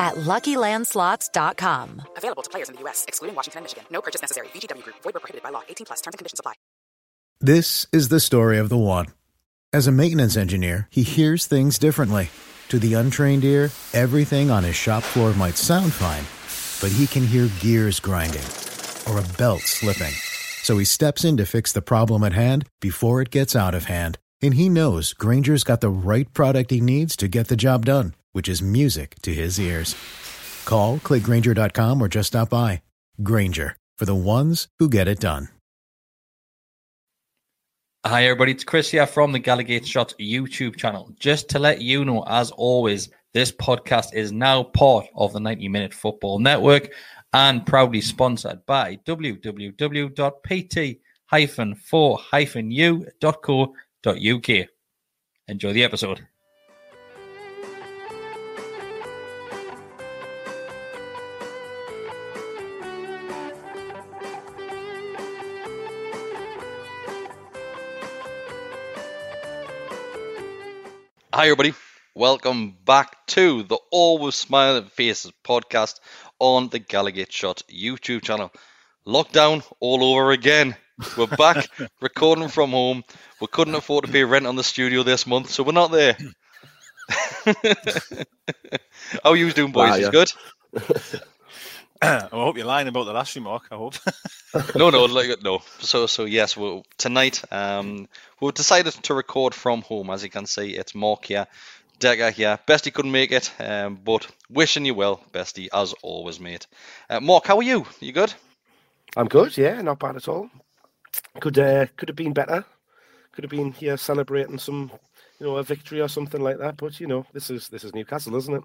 at LuckyLandSlots.com. Available to players in the U.S., excluding Washington and Michigan. No purchase necessary. VGW Group. Void where prohibited by law. 18 plus. Terms and conditions apply. This is the story of the one. As a maintenance engineer, he hears things differently. To the untrained ear, everything on his shop floor might sound fine, but he can hear gears grinding or a belt slipping. So he steps in to fix the problem at hand before it gets out of hand. And he knows Grainger's got the right product he needs to get the job done, which is music to his ears. Call, clickgrainger.com, or just stop by. Grainger, for the ones who get it done. Hi, everybody. It's Kris here from the Gallowgate Shots YouTube channel. Just to let you know, as always, this podcast is now part of the 90 Minute Football Network and proudly sponsored by www.pt-4-u.co.uk. Enjoy the episode. Hi, everybody. Welcome back to the All With Smiling Faces podcast on the Gallowgate Shot YouTube channel. Lockdown all over again. We're back recording from home. We couldn't afford to pay rent on the studio this month, so we're not there. How are you doing, boys? Wow, Is yeah. good? I hope you're lying about the last remark. I hope. no, no, like, no. So, so yes, well, tonight um, we've decided to record from home. As you can see, it's Mark here, Deka here. Bestie couldn't make it, um, but wishing you well, Bestie, as always, mate. Uh, Mark, how are you? You good? I'm good, yeah, not bad at all. Could uh, could have been better. Could have been here celebrating some, you know, a victory or something like that. But you know, this is this is Newcastle, isn't it?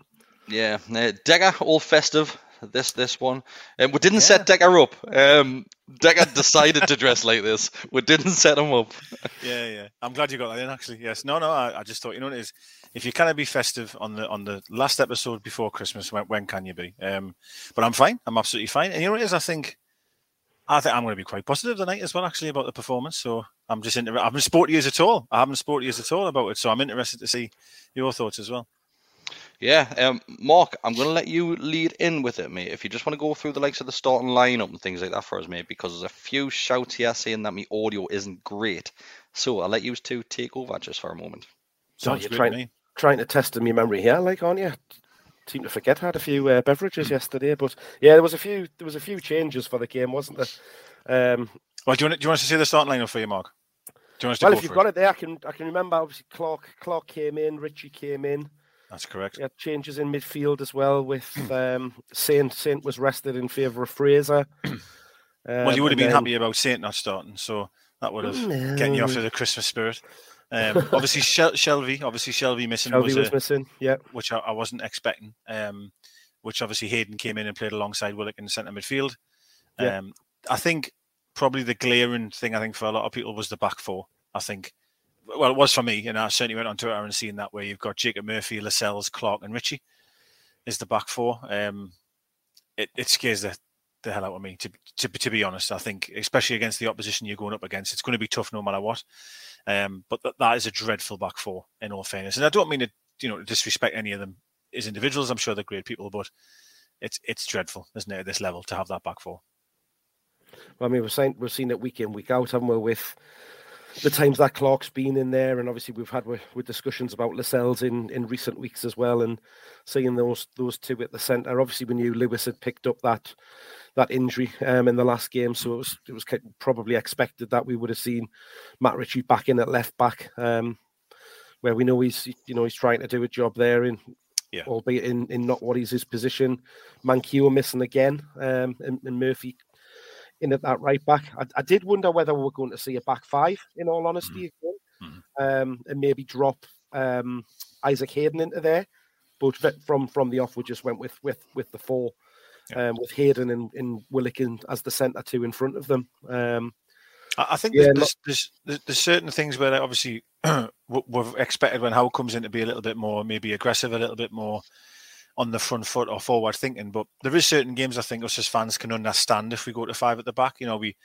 Yeah, uh, Deka, all festive. This this one, And we didn't set Deka up. Um, Deka decided to dress like this. We didn't set him up. yeah, yeah. I'm glad you got that in. Actually, yes. No, no. I, I just thought you know what it is. If you cannot be festive on the on the last episode before Christmas, when, when can you be? Um, but I'm fine. I'm absolutely fine. And you know what it is? I think. I think I'm going to be quite positive tonight as well, actually, about the performance. So I'm just interested. I haven't spoke to you at all. I haven't spoke to you at all about it. So I'm interested to see your thoughts as well. Yeah, um, Mark, I'm going to let you lead in with it, mate. If you just want to go through the likes of the starting lineup and things like that for us, mate, because there's a few shouts here saying that my audio isn't great. So I'll let you two take over just for a moment. So you're good to trying trying to test in your memory here, like, aren't you? Seem to forget I had a few uh, beverages yesterday, but yeah, there was a few there was a few changes for the game, wasn't there? Um, Well, do you want do you want us to see the starting lineup for you, Mark? Do you want us to well, go if you've for got it there, I can I can remember obviously Clark Clark came in, Ritchie came in. That's correct. Yeah, changes in midfield as well with um, Saint. Saint was rested in favour of Fraser. well, Um, you would have been then- happy about Saint not starting, so that would have getting you off to the Christmas spirit. Um, obviously, Shel- Shelvey, obviously Shelvey missing Shelvey was, was a- missing. Yeah, which I, I wasn't expecting. Um, which obviously Hayden came in and played alongside Willock in the centre midfield. Yeah. Um, I think probably the glaring thing I think for a lot of people was the back four. I think, well, it was for me, and I certainly went on Twitter and seen that where you've got Jacob Murphy, Lascelles, Clark, and Ritchie is the back four. Um, it, it scares the, the hell out of me to, to to be honest. I think, especially against the opposition you're going up against, it's going to be tough no matter what. Um, but that, that is a dreadful back four, in all fairness. And I don't mean to, you know, disrespect any of them as individuals. I'm sure they're great people, but it's it's dreadful, isn't it, at this level to have that back four. well, I mean we've seen we've seen it week in week out, haven't we? With the times that Clark's been in there, and obviously we've had with, with discussions about Lascelles in, in recent weeks as well, and seeing those those two at the centre. Obviously, we knew Lewis had picked up that that injury um, in the last game, so it was it was probably expected that we would have seen Matt Ritchie back in at left back, um, where we know he's you know he's trying to do a job there in. Yeah. Albeit in, in not what is his position, Manquillo missing again, um, and, and Murphy in at that right back. I, I, did wonder whether we are going to see a back five, in all honesty, mm-hmm. again, um, and maybe drop um, Isaac Hayden into there. But from from the off, we just went with with with the four, yeah. um, with Hayden and, and Willikin as the centre two in front of them. Um, I, I think yeah, there's, there's, there's, there's certain things where obviously we've expected when Howe comes in to be a little bit more maybe aggressive, a little bit more on the front foot or forward thinking. But there is certain games I think us as fans can understand if we go to five at the back. You know, we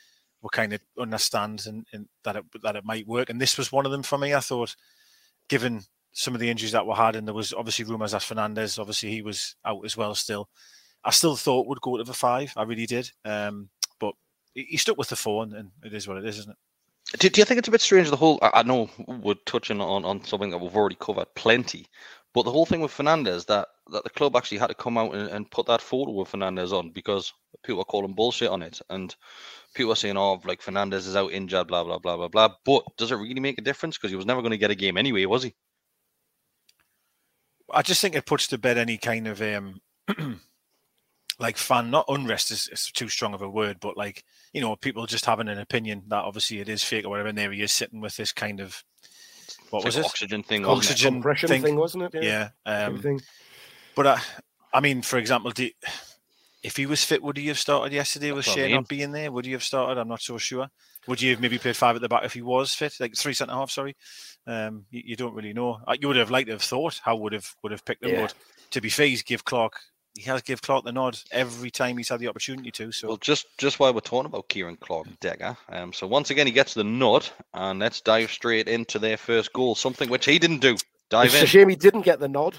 we kind of understand and, and that it that it might work. And this was one of them for me. I thought, given some of the injuries that were had, and there was obviously rumours that Fernandez, obviously he was out as well still. I still thought would go to the five. I really did. Um, but he stuck with the four, and, and, it is what it is, isn't it? Do, do you think it's a bit strange? The whole I, I know we're touching on, on something that we've already covered plenty, but the whole thing with Fernandez that that the club actually had to come out and, and put that photo of Fernandez on because people are calling bullshit on it and people are saying, "Oh, like Fernandez is out injured, blah blah blah blah blah." But does it really make a difference? Because he was never going to get a game anyway, was he? I just think it puts to bed any kind of um, like fan, not unrest is, is, too strong of a word, but like you know, people just having an opinion that obviously it is fake or whatever, and there he is sitting with this kind of what was like it? Oxygen thing, oxygen compression thing. thing. wasn't it? Yeah. yeah um, but I, I mean, for example, do, if he was fit, would he have started yesterday with Shea not being there? Would he have started? I'm not so sure. Would you have maybe played five at the back if he was fit, like three centre half? Sorry, um, you, you, don't really know. Uh, you would have liked to have thought Howe would have would have picked him. Yeah. But to be fair, he's give Clark he has give Clark the nod every time he's had the opportunity to. So well, just just while we're talking about Kieran Clark Deka, um, so once again he gets the nod, and let's dive straight into their first goal, something which he didn't do. Dive it's in. a shame he didn't get the nod.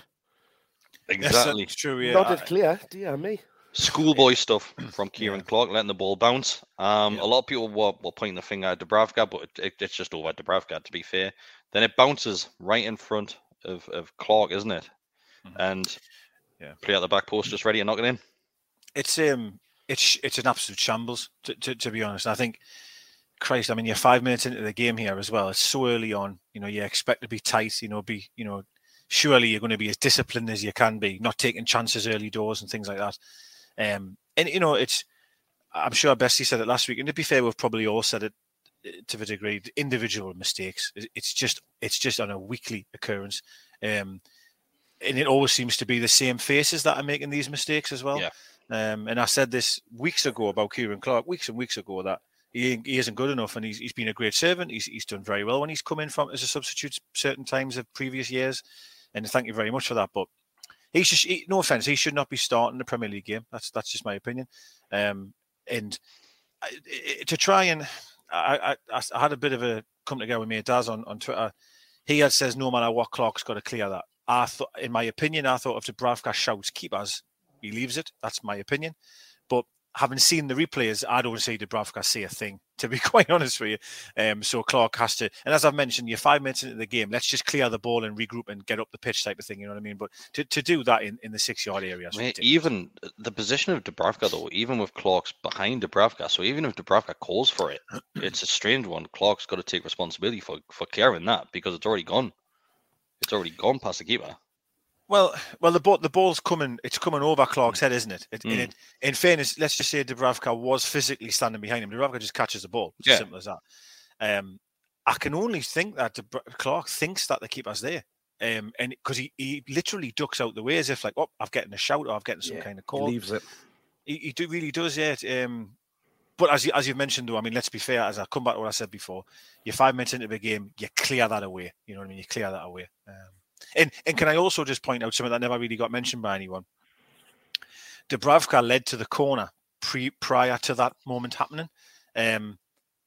Exactly, yes, true. Yeah, nodded clear. Dear me. Schoolboy stuff from Kieran yeah. Clark, letting the ball bounce. Um, yeah. A lot of people were, were pointing the finger at Dubravka, but it, it, it's just over Dubravka, to be fair. Then it bounces right in front of, of Clark, isn't it? Mm-hmm. And yeah, play out the back post, just ready to knock it in. It's um, it's it's an absolute shambles to, to, to be honest. I think, Christ, I mean, you're five minutes into the game here as well. It's so early on. You know, you expect to be tight. You know, be you know, surely you're going to be as disciplined as you can be, not taking chances early doors and things like that. Um, and you know, it's I'm sure Bessie said it last week, and to be fair, we've probably all said it uh, to a degree. Individual mistakes. It's just it's just on a weekly occurrence. Um, and it always seems to be the same faces that are making these mistakes as well. Yeah. Um, and I said this weeks ago about Kieran Clark, weeks and weeks ago, that he, he isn't good enough, and he's, he's been a great servant. He's, he's done very well when he's come in from as a substitute certain times of previous years, and thank you very much for that. But he should, he, no offense, he should not be starting the Premier League game. That's that's just my opinion. Um, and I, to try and I, I, I had a bit of a come together with me Daz on, on Twitter. He had says no matter what, Clark's got to clear that. I thought, in my opinion, I thought if Dubravka shouts keepers, he leaves it. That's my opinion. But having seen the replays, I don't see Dubravka say a thing, to be quite honest with you. Um, so Clark has to, and as I've mentioned, you're five minutes into the game. Let's just clear the ball and regroup and get up the pitch type of thing. You know what I mean? But to, to do that in, in the six yard area, Mate, even the position of Dubravka, though, even with Clark's behind Dubravka, so even if Dubravka calls for it, it's a strange one. Clark's got to take responsibility for for clearing that because it's already gone. It's already gone past the keeper. Well, well, the ball, the ball's coming. It's coming over Clark's head, isn't it? it, mm. in, in, fairness, let's just say Dubravka was physically standing behind him. Dubravka just catches the ball. It's yeah. simple as that. Um, I can only think that Clark thinks that the keeper's there, um, and because he, he literally ducks out the way as if like, oh, I've getting a shout or I've getting some yeah, kind of call. He leaves it. He, he do, really does, yeah. Um, but as you, as you've mentioned, though, I mean, let's be fair. As I come back to what I said before, you're five minutes into the game, you clear that away. You know what I mean? You clear that away. Um, and and can I also just point out something that never really got mentioned by anyone? Dubravka led to the corner pre prior to that moment happening. Um,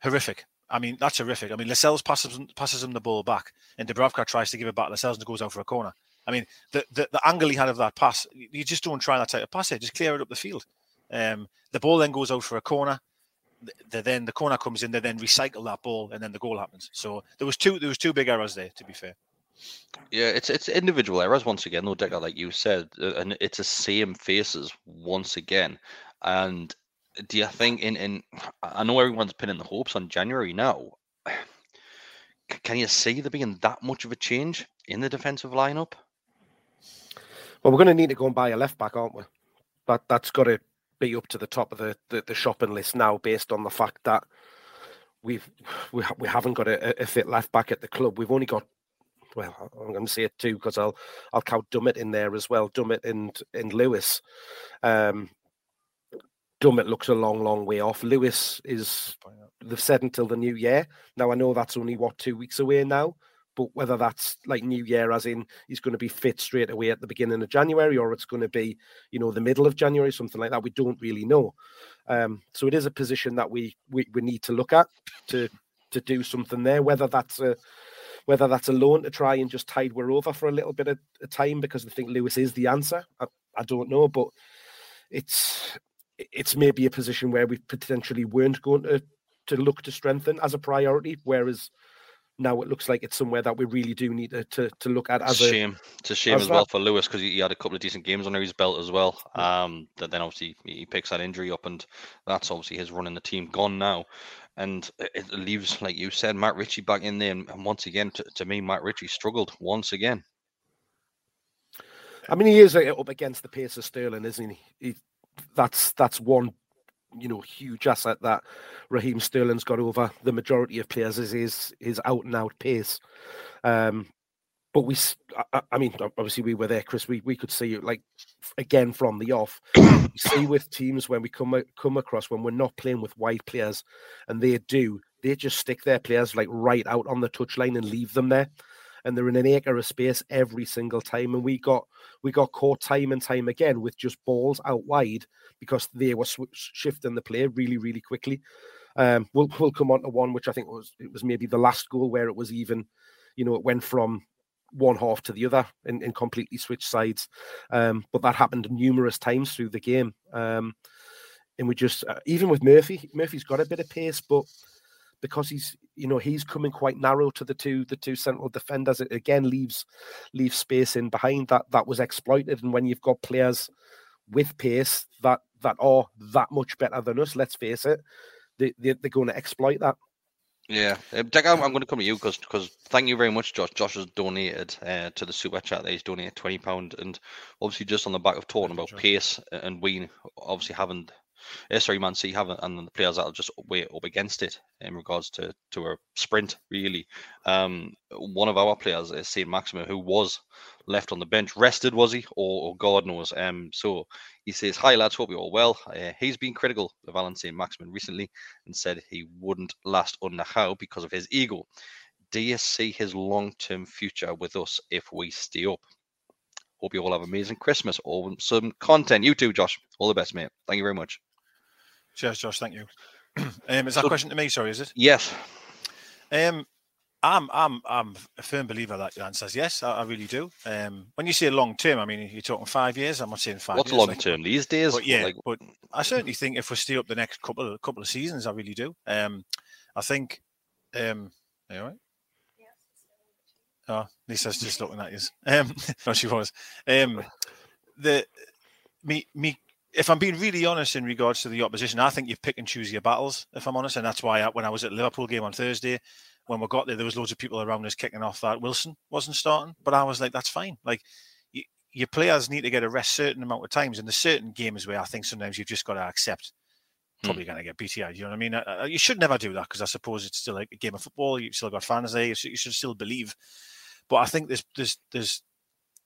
horrific. I mean, that's horrific. I mean, Lascelles passes passes him the ball back, and Dubravka tries to give it back. Lascelles goes out for a corner. I mean, the, the, the angle he had of that pass, you just don't try that type of pass. It just clear it up the field. Um, the ball then goes out for a corner. They then the corner comes in, they then recycle that ball, and then the goal happens. So there was two there was two big errors there. To be fair. Yeah, it's it's individual errors once again, though, Deka, like you said, uh, and it's the same faces once again. And do you think in in I know everyone's pinning the hopes on January now. Can you see there being that much of a change in the defensive lineup? Well, we're going to need to go and buy a left back, aren't we? That that's got to be up to the top of the, the, the shopping list now, based on the fact that we've we, ha- we haven't got a, a fit left back at the club. We've only got well, I'm going to say it too because I'll I'll count Dummett in there as well. Dummett and and Lewis. Um, Dummett looks a long, long way off. Lewis is they've said until the new year. Now I know that's only what two weeks away now, but whether that's like new year, as in he's going to be fit straight away at the beginning of January, or it's going to be you know the middle of January, something like that, we don't really know. Um, so it is a position that we, we we need to look at to to do something there. Whether that's a whether that's a loan to try and just tide we're over for a little bit of, of time because I think Lewis is the answer. I, I don't know, but it's it's maybe a position where we potentially weren't going to to look to strengthen as a priority, whereas now it looks like it's somewhere that we really do need to to, to look at as It's a shame. It's a shame as as well that. for Lewis because he, he had a couple of decent games under his belt as well. Um, that then obviously he picks that injury up, and that's obviously his running the team gone now. And it it leaves, like you said, Matt Ritchie back in there. And and once again, to, to me, Matt Ritchie struggled once again. I mean, he is uh, up against the pace of Sterling, isn't he? he that's that's one, you know, huge asset that Raheem Sterling's got over the majority of players is his his out and out pace. Um, but we, I mean, obviously we were there, Kris. We we could see it like again from the off. we see with teams when we come come across when we're not playing with wide players, and they do, they just stick their players like right out on the touchline and leave them there and they're in an acre of space every single time. And we got we got caught time and time again with just balls out wide because they were shifting the play really really quickly. Um, we'll we'll come on to one which I think was it was maybe the last goal where it was even, you know, it went from one half to the other and, and completely switched sides. Um, but that happened numerous times through the game. Um, and we just uh, even with Murphy, Murphy's got a bit of pace, but because he's you know he's coming quite narrow to the two the two central defenders it again leaves leaves space in behind that that was exploited and when you've got players with pace that that are that much better than us let's face it they, they, they're going to exploit that Yeah, uh, Dick, I'm, I'm going to come to you because because thank you very much, Josh. Josh has donated uh, to the super chat. There, he's donated twenty pound, and obviously just on the back of talking about pace and we obviously haven't. Uh, sorry, Man City haven't, and the players that are just way up against it in regards to to a sprint. Really, um, one of our players is Saint Maximin, who was left on the bench, rested was he, or, or God knows. Um, so he says, "Hi lads, hope you're all well." Uh, he's been critical of Allan Saint Maximin recently and said he wouldn't last under Howe because of his ego. Do you see his long-term future with us if we stay up? Hope you all have an amazing Christmas or some content. You too, Josh. All the best, mate. Thank you very much. Cheers, Josh. Thank you. um, is that So- question to me? Sorry, is it? Yes. Um, I'm I'm I'm a firm believer that your answer is yes. I, I really do. Um, when you say long term, I mean you're talking five years. I'm not saying five. What's years, long like- term these days? But yeah, Like, but I certainly think if we stay up the next couple couple of seasons, I really do. Um, I think. Um, all right? Oh, Lisa's just looking at you. Um, no, she was. Um, the me me. If I'm being really honest in regards to the opposition, I think you pick and choose your battles. If I'm honest, and that's why I, when I was at Liverpool game on Thursday, when we got there, there was loads of people around us kicking off that Wilson wasn't starting, but I was like, that's fine. Like you, your players need to get a rest certain amount of times, and there's certain games where I think sometimes you've just got to accept probably going to get BTI. You know what I mean? Uh, uh, you should never do that because I suppose it's still like a game of football. You've still got fans there. You should, you should still believe. But I think there's there's there's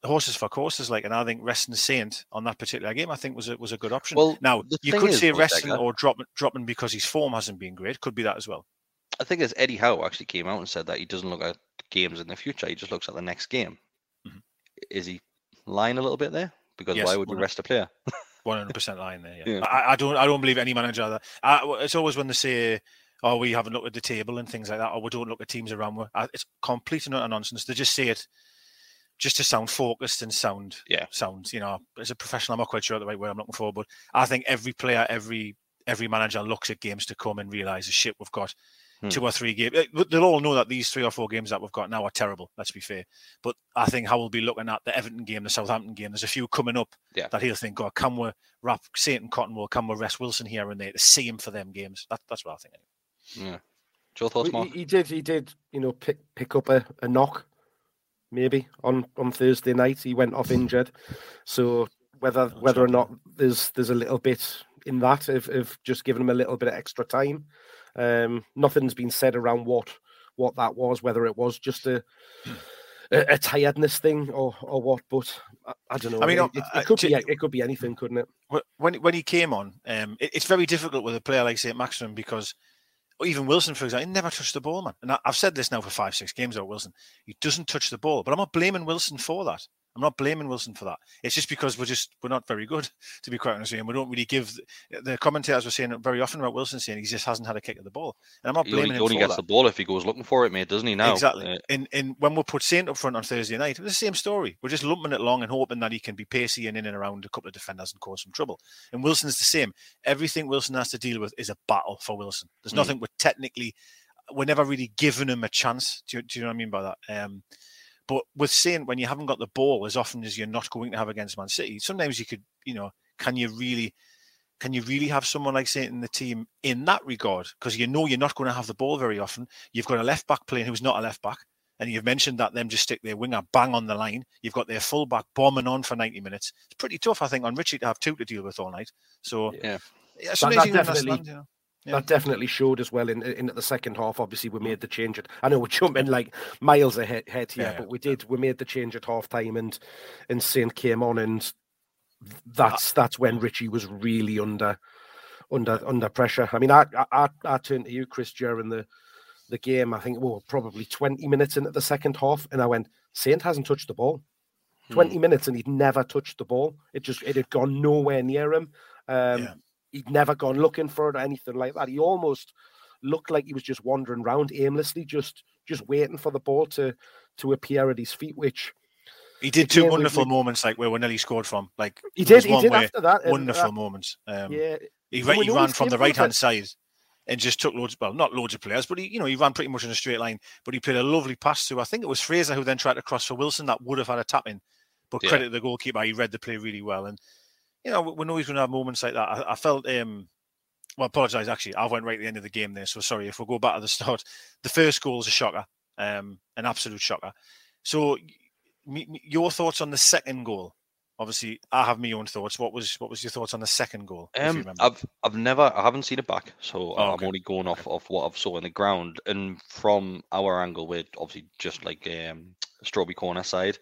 horses for courses, like, and I think resting Saint on that particular game, I think was a was a good option. Well, now you could is, say resting or dropping dropping because his form hasn't been great. Could be that as well. I think as Eddie Howe actually came out and said that he doesn't look at games in the future. He just looks at the next game. Mhm. Is he lying a little bit there? Because Yes, why would you rest a player? One hundred percent lying there. Yeah, Yeah. I, I don't. I don't believe any manager. That I, it's always when they say, "Oh, we haven't looked at the table and things like that," or "We don't look at teams around." It's complete and utter nonsense. They just say it just to sound focused and sound Yeah. sound. You know, as a professional, I'm not quite sure the right word I'm looking for, but I think every player, every every manager looks at games to come and realizes shit, we've got Hmm. two or three games. They'll all know that these three or four games that we've got now are terrible. Let's be fair. But I think how we'll be looking at the Everton game, the Southampton game. There's a few coming up Yeah. that he'll think, God, can we wrap Satan Cottonwell, can we rest Wilson here and there to see him for them games? That, that's what I think. Yeah. Your thoughts, he, he did. He did. You know, pick pick up a, a knock, maybe on on Thursday night. He went off injured, so whether whether or not there's there's a little bit in that of, of just giving him a little bit of extra time. Um, nothing's been said around what what that was, whether it was just a a, a tiredness thing or or what. But I, I don't know. I mean, it, it, uh, it could to- be it could be anything, couldn't it? When when he came on, um, it- it's very difficult with a player like St. Maximin because or even Wilson, for example, he never touched the ball, man. And I, I've said this now for five, six games about Wilson. He doesn't touch the ball, but I'm not blaming Wilson for that. I'm not blaming Wilson for that. It's just because we're just we're not very good, to be quite honest with you. And we don't really give the commentators were saying very often about Wilson saying he just hasn't had a kick at the ball. And I'm not He blaming only, him only for gets that. the ball if he goes looking for it, mate, doesn't he? Now, Exactly. Uh, and and when we put Saint up front on Thursday night, it was the same story. We're just lumping it along and hoping that he can be pacey and in and around a couple of defenders and cause some trouble. And Wilson's the same. Everything Wilson has to deal with is a battle for Wilson. There's Mm. nothing we're technically we're never really giving him a chance. Do you, do you know what I mean by that? Um, but with Saint, when you haven't got the ball as often as you're not going to have against Man City, sometimes you could, you know, can you really can you really have someone like Saint in the team in that regard? Because you know you're not going to have the ball very often. You've got a left back playing who's not a left back, and you've mentioned that them just stick their winger bang on the line. You've got their full back bombing on for 90 minutes. It's pretty tough, I think, on Ritchie to have two to deal with all night. So Yeah. yeah, That- that definitely- you know. Yeah. That definitely showed as well in in the second half. Obviously, we made the change. At, I know we're jumping like miles ahead, ahead here, Yeah, but we did. We made the change at half time, and and Saint came on, and that's that's when Ritchie was really under under under pressure. I mean, I I, I, I turned to you, Kris, during the the game. I think well, probably twenty minutes into the second half, and I went, Saint hasn't touched the ball. 20 minutes and he'd never touched the ball. It just it had gone nowhere near him. Um, Yeah. He'd never gone looking for it or anything like that. He almost looked like he was just wandering around aimlessly, just just waiting for the ball to to appear at his feet. Which He did two again, wonderful we- moments, like where we nearly scored from. Like he did. He one did where- after that. wonderful that- moments. Um, yeah, He, And ran, he ran from the right hand side and just took loads, well, not loads of players, but he, you know, he ran pretty much in a straight line. But he played a lovely pass to, I think it was Fraser who then tried to cross for Wilson that would have had a tap in. But Yeah. credit to the goalkeeper, he read the play really well. And, you know, we know he's going to have moments like that. I, I felt, um, well, apologise, actually. I went right at the end of the game there. So sorry if we go back to the start. The first goal was a shocker, um, an absolute shocker. So, m- m- your thoughts on the second goal? Obviously, I have my own thoughts. What was what was your thoughts on the second goal? if you Um, remember? I've I've never I haven't seen it back, so Oh, I'm okay. only going off of what I've saw in the ground. And from our angle, with obviously just like um Strawberry Corner side,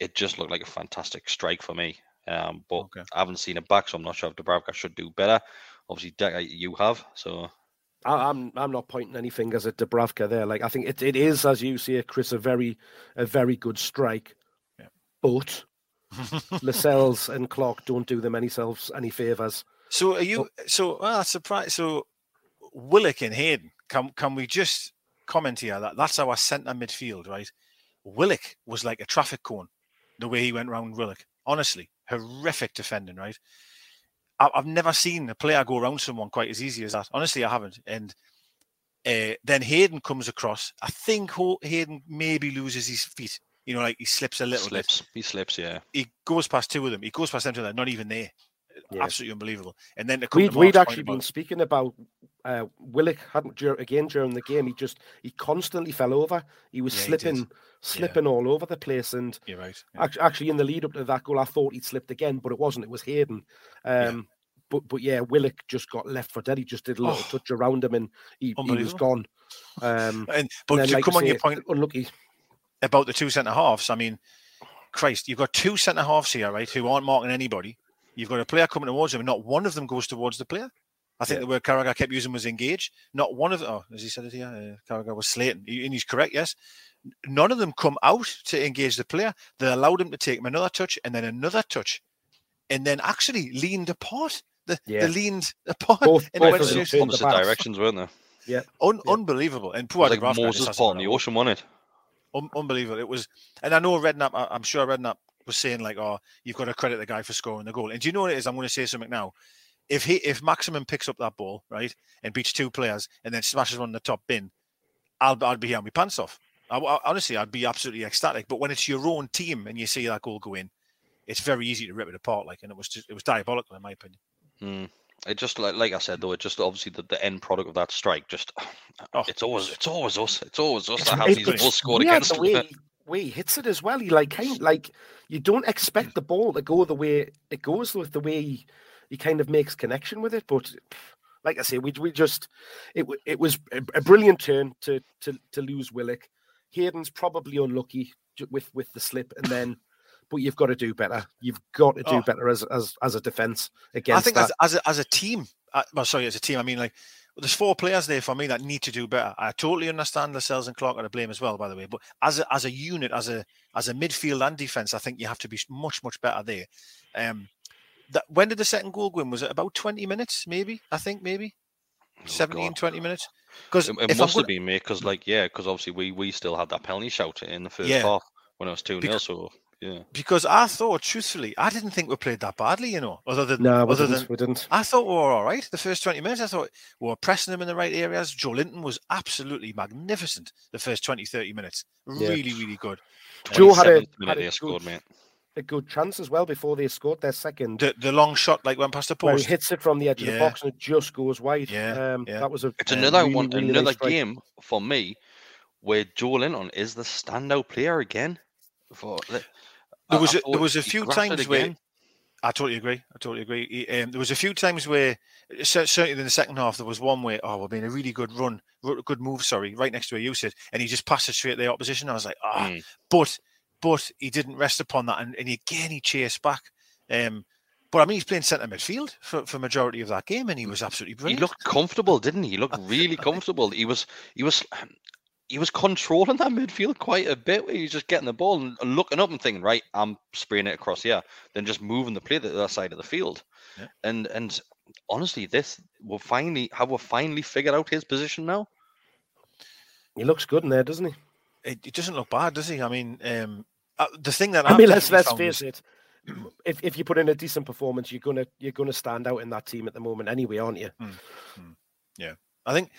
it just looked like a fantastic strike for me. Um, but Okay. I haven't seen it back, so I'm not sure if Dubravka should do better. Obviously, Deck, you have, so I, I'm I'm not pointing any fingers at Dubravka there. Like I think it, it is, as you say, Kris, a very a very good strike. Yeah. But Lascelles and Clark don't do them any any favors. So are you? So well, that's surprised. So Willock and Hayden, can can we just comment here that that's our centre midfield, right? Willock was like a traffic cone, the way he went round Willock. Honestly, horrific defending, right? I- I've never seen a player go around someone quite as easy as that. Honestly, I haven't. And uh, then Hayden comes across. I think Hayden maybe loses his feet. You know, like he slips a little bit slips. He slips, yeah. he goes past two of them. He goes past them two. They're not even there. Yeah. Absolutely unbelievable. And then to come We'd, to we'd Mark's point actually about- been speaking about uh, Willock hadn't dur- again during the game. He just he constantly fell over. He was Yeah, he slipping, slipping all over the place. And You're right. yeah. Act- Actually, in the lead up to that goal, I thought he'd slipped again, but it wasn't. It was Hayden. Um, But but yeah, Willock just got left for dead. He just did a little Oh. touch around him, and he, he was gone. Um, And and but then, to like come on your point unlucky. about the two centre halves, I mean, Christ, you've got two centre halves here, right, who aren't marking anybody. You've got a player coming towards them, and not one of them goes towards the player. I think the word Carragher kept using was engage. Not one of them. Oh, as he said it here, uh, Carragher was slating, He- and he's correct. Yes, none of them come out to engage the player. They allowed him to take him another touch and then another touch, and then actually leaned apart. The, Yeah. They leaned apart. Both- and both went of them the directions, weren't they? Yeah, Un- Yeah. Unbelievable. And poor like Moses has Paul in the ocean, wasn't it? Un- unbelievable. It was, and I know Redknapp. I- I'm sure Redknapp was saying like, "Oh, you've got to credit the guy for scoring the goal." And do you know what it is? I'm going to say something now. If he if Maximin picks up that ball right and beats two players and then smashes one in the top bin, I'll I'd be having my pants off. I, I, honestly, I'd be absolutely ecstatic. But when it's your own team and you see that goal go in, it's very easy to rip it apart. Like, and it was just it was diabolical in my opinion. Mm. It just like like I said though, it just obviously the, the end product of that strike. Just oh, it's always it's always us. It's always us that have these goals scored against the way, way he hits it as well. He like kind like you don't expect the ball to go the way it goes with the way he, he kind of makes connection with it. But like I say, we we just it it was a, brilliant turn to to to lose Willock. Hayden's probably unlucky with with the slip, and then but you've got to do better. You've got to do oh. better as as as a defense against. I think that. as as a, as a team. Uh, well, sorry, as a team, I mean like there's four players there for me that need to do better. I totally understand Lascelles and Clark are to blame as well, by the way. But as a, as a unit, as a as a midfield and defense, I think you have to be much much better there. Um, that when did the second goal go in? Was it about 20 minutes? Maybe I think maybe oh, 17, God. 20 minutes. Because it, it must have been me. Because like yeah, because obviously we we still had that penalty shout in the first yeah. half when it was two 0 So yeah. Because I thought, truthfully, I didn't think we played that badly, you know. Other than no, we other didn't, than we didn't. I thought we were all right. The first twenty minutes, I thought we were pressing them in the right areas. Joelinton was absolutely magnificent. The first 20, 30 minutes, really, yeah. really good. Joe had a, had a scored, good, mate. A good chance as well before they scored their second. The, the long shot, like went past the post. Where he hits it from the edge yeah. of the box and it just goes wide. Yeah, um, yeah. that was a. It's another really, one, really another nice game for me where Joelinton is the standout player again. For there was a, there was a few times where I totally agree. I totally agree. He, um, there was a few times where certainly in the second half there was one where oh we're being a really good run, good move. Sorry, right next to where you said, and he just passed it straight at the opposition. I was like ah, oh. mm. but but he didn't rest upon that, and, and again he chased back. Um, but I mean, he's playing centre midfield for, for majority of that game, and he was absolutely brilliant. He looked comfortable, didn't he? He looked really comfortable. He was he was he was controlling that midfield quite a bit. Where he was just getting the ball and, looking up and thinking, right, I'm spraying it across here, then just moving the play to the other side of the field. Yeah. And and honestly, this will finally have we finally figured out his position now. He looks good in there, doesn't he? It, it doesn't look bad, does he? I mean, um, uh, the thing that I mean, let's let's face it. If, if you put in a decent performance, you're gonna you're gonna stand out in that team at the moment anyway, aren't you? Mm, mm, yeah, I think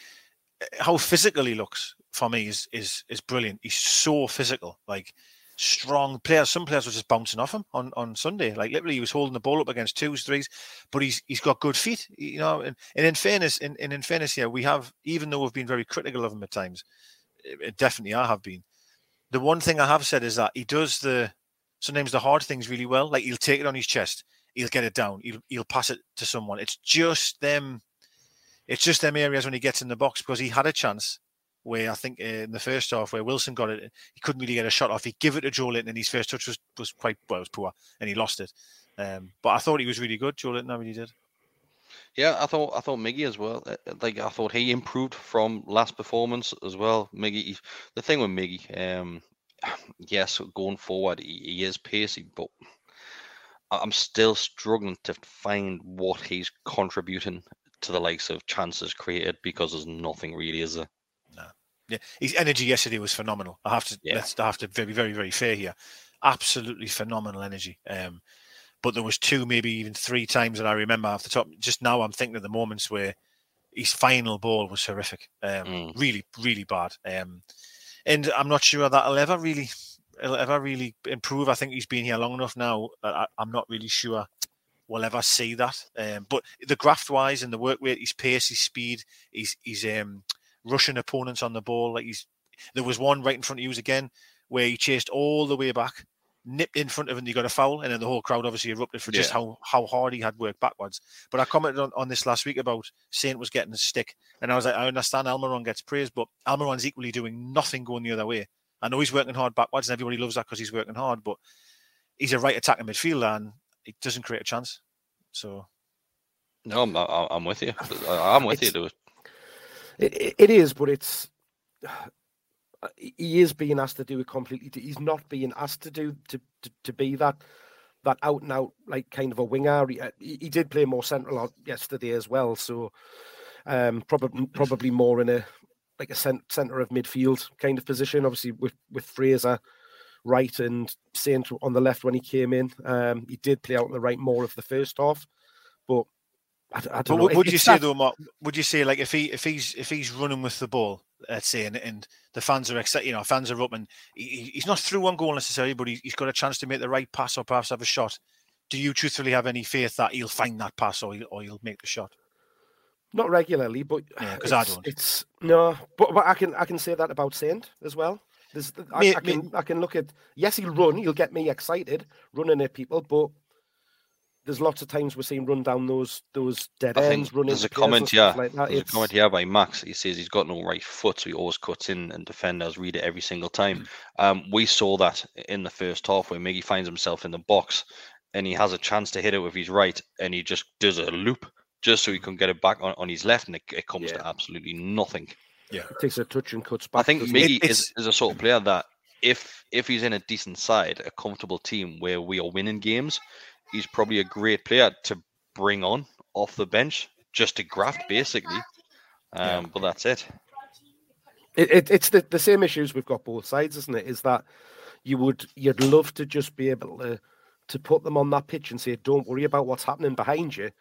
eh, how physical he looks for me is is is brilliant. He's so physical, like strong players. Some players were just bouncing off him on, on Sunday. Like literally, he was holding the ball up against twos, threes, but he's he's got good feet. You know, and, and in fairness, in, in, in fairness, yeah, we have even though we've been very critical of him at times, it, it definitely I have been. The one thing I have said is that he does the sometimes the hard things really well. Like he'll take it on his chest, he'll get it down, he'll he'll pass it to someone. It's just them. It's just them areas when he gets in the box because he had a chance where I think uh, in the first half where Wilson got it, he couldn't really get a shot off. He give it to Joelinton, and his first touch was was quite well, was poor, and he lost it. Um, but I thought he was really good, Joelinton. I really did. Yeah, I thought I thought Miggy as well. Uh, uh, like I thought he improved from last performance as well. Miggy, the thing with Miggy, um, yes, going forward he, he is pacey, but I'm still struggling to find what he's contributing to the likes of chances created because there's nothing really, is there? No. Yeah, his energy yesterday was phenomenal. I have to yeah. let's I have to be very very very fair here. Absolutely phenomenal energy. Um, but there was two, maybe even three times that I remember off the top. Just now, I'm thinking of the moments where his final ball was horrific. Um, mm. really, really bad. Um, and I'm not sure that'll ever really, ever really improve. I think he's been here long enough now. I, am not really sure we'll ever see that. Um, but the graft wise and the work rate, his pace, his speed, his his um rushing opponents on the ball. Like he's there was one right in front of you again where he chased all the way back, nipped in front of him, and he got a foul, and then the whole crowd obviously erupted for just yeah. how how hard he had worked backwards. But I commented on, on this last week about Saint was getting a stick, and I was like, I understand Almiron gets praised, but Almiron's equally doing nothing going the other way. I know he's working hard backwards, and everybody loves that because he's working hard, but he's a right attacking midfielder, and it doesn't create a chance. So. No, I'm, I'm with you. I'm with you. It, it is, but it's he is being asked to do it completely. He's not being asked to do to to, to be that that out and out like kind of a winger. He, uh, he did play more central yesterday as well, so um, probably probably more in a like a center of midfield kind of position. Obviously with with Fraser right and Saint on the left when he came in. Um, he did play out on the right more of the first half, but I, I don't But know. would, It- you say that- though, Mark? Would you say like if he if he's if he's running with the ball, let's say, and, and the fans are excited, you know, fans are up, and he, he- he's not through one goal necessarily, but he, he's got a chance to make the right pass or perhaps have a shot. Do you truthfully have any faith that he'll find that pass or he'll, or he'll make the shot? Not regularly, but Yeah, 'cause I don't. It's no, but, but I can I can say that about Saint as well. There's, I, Me- I can I can look at yes, he'll run, he'll get me excited running at people, but there's lots of times we're seeing run down those those dead I ends, think running. there's a comment, yeah. like that. There's a comment here by Max. He says he's got no right foot, so he always cuts in, and defenders read it every single time. Um, we saw that in the first half where Miggy finds himself in the box, and he has a chance to hit it with his right, and he just does a loop just so he can get it back on, on his left, and it, it comes to absolutely nothing. Yeah, It takes a touch and cuts back. I think doesn't? Miggy is, is a sort of player that if if he's in a decent side, a comfortable team where we are winning games, he's probably a great player to bring on off the bench just to graft basically. Um, But that's it. It, it, it's the, the same issues we've got both sides, isn't it? Is that you would you'd love to just be able to to put them on that pitch and say, "Don't worry about what's happening behind you.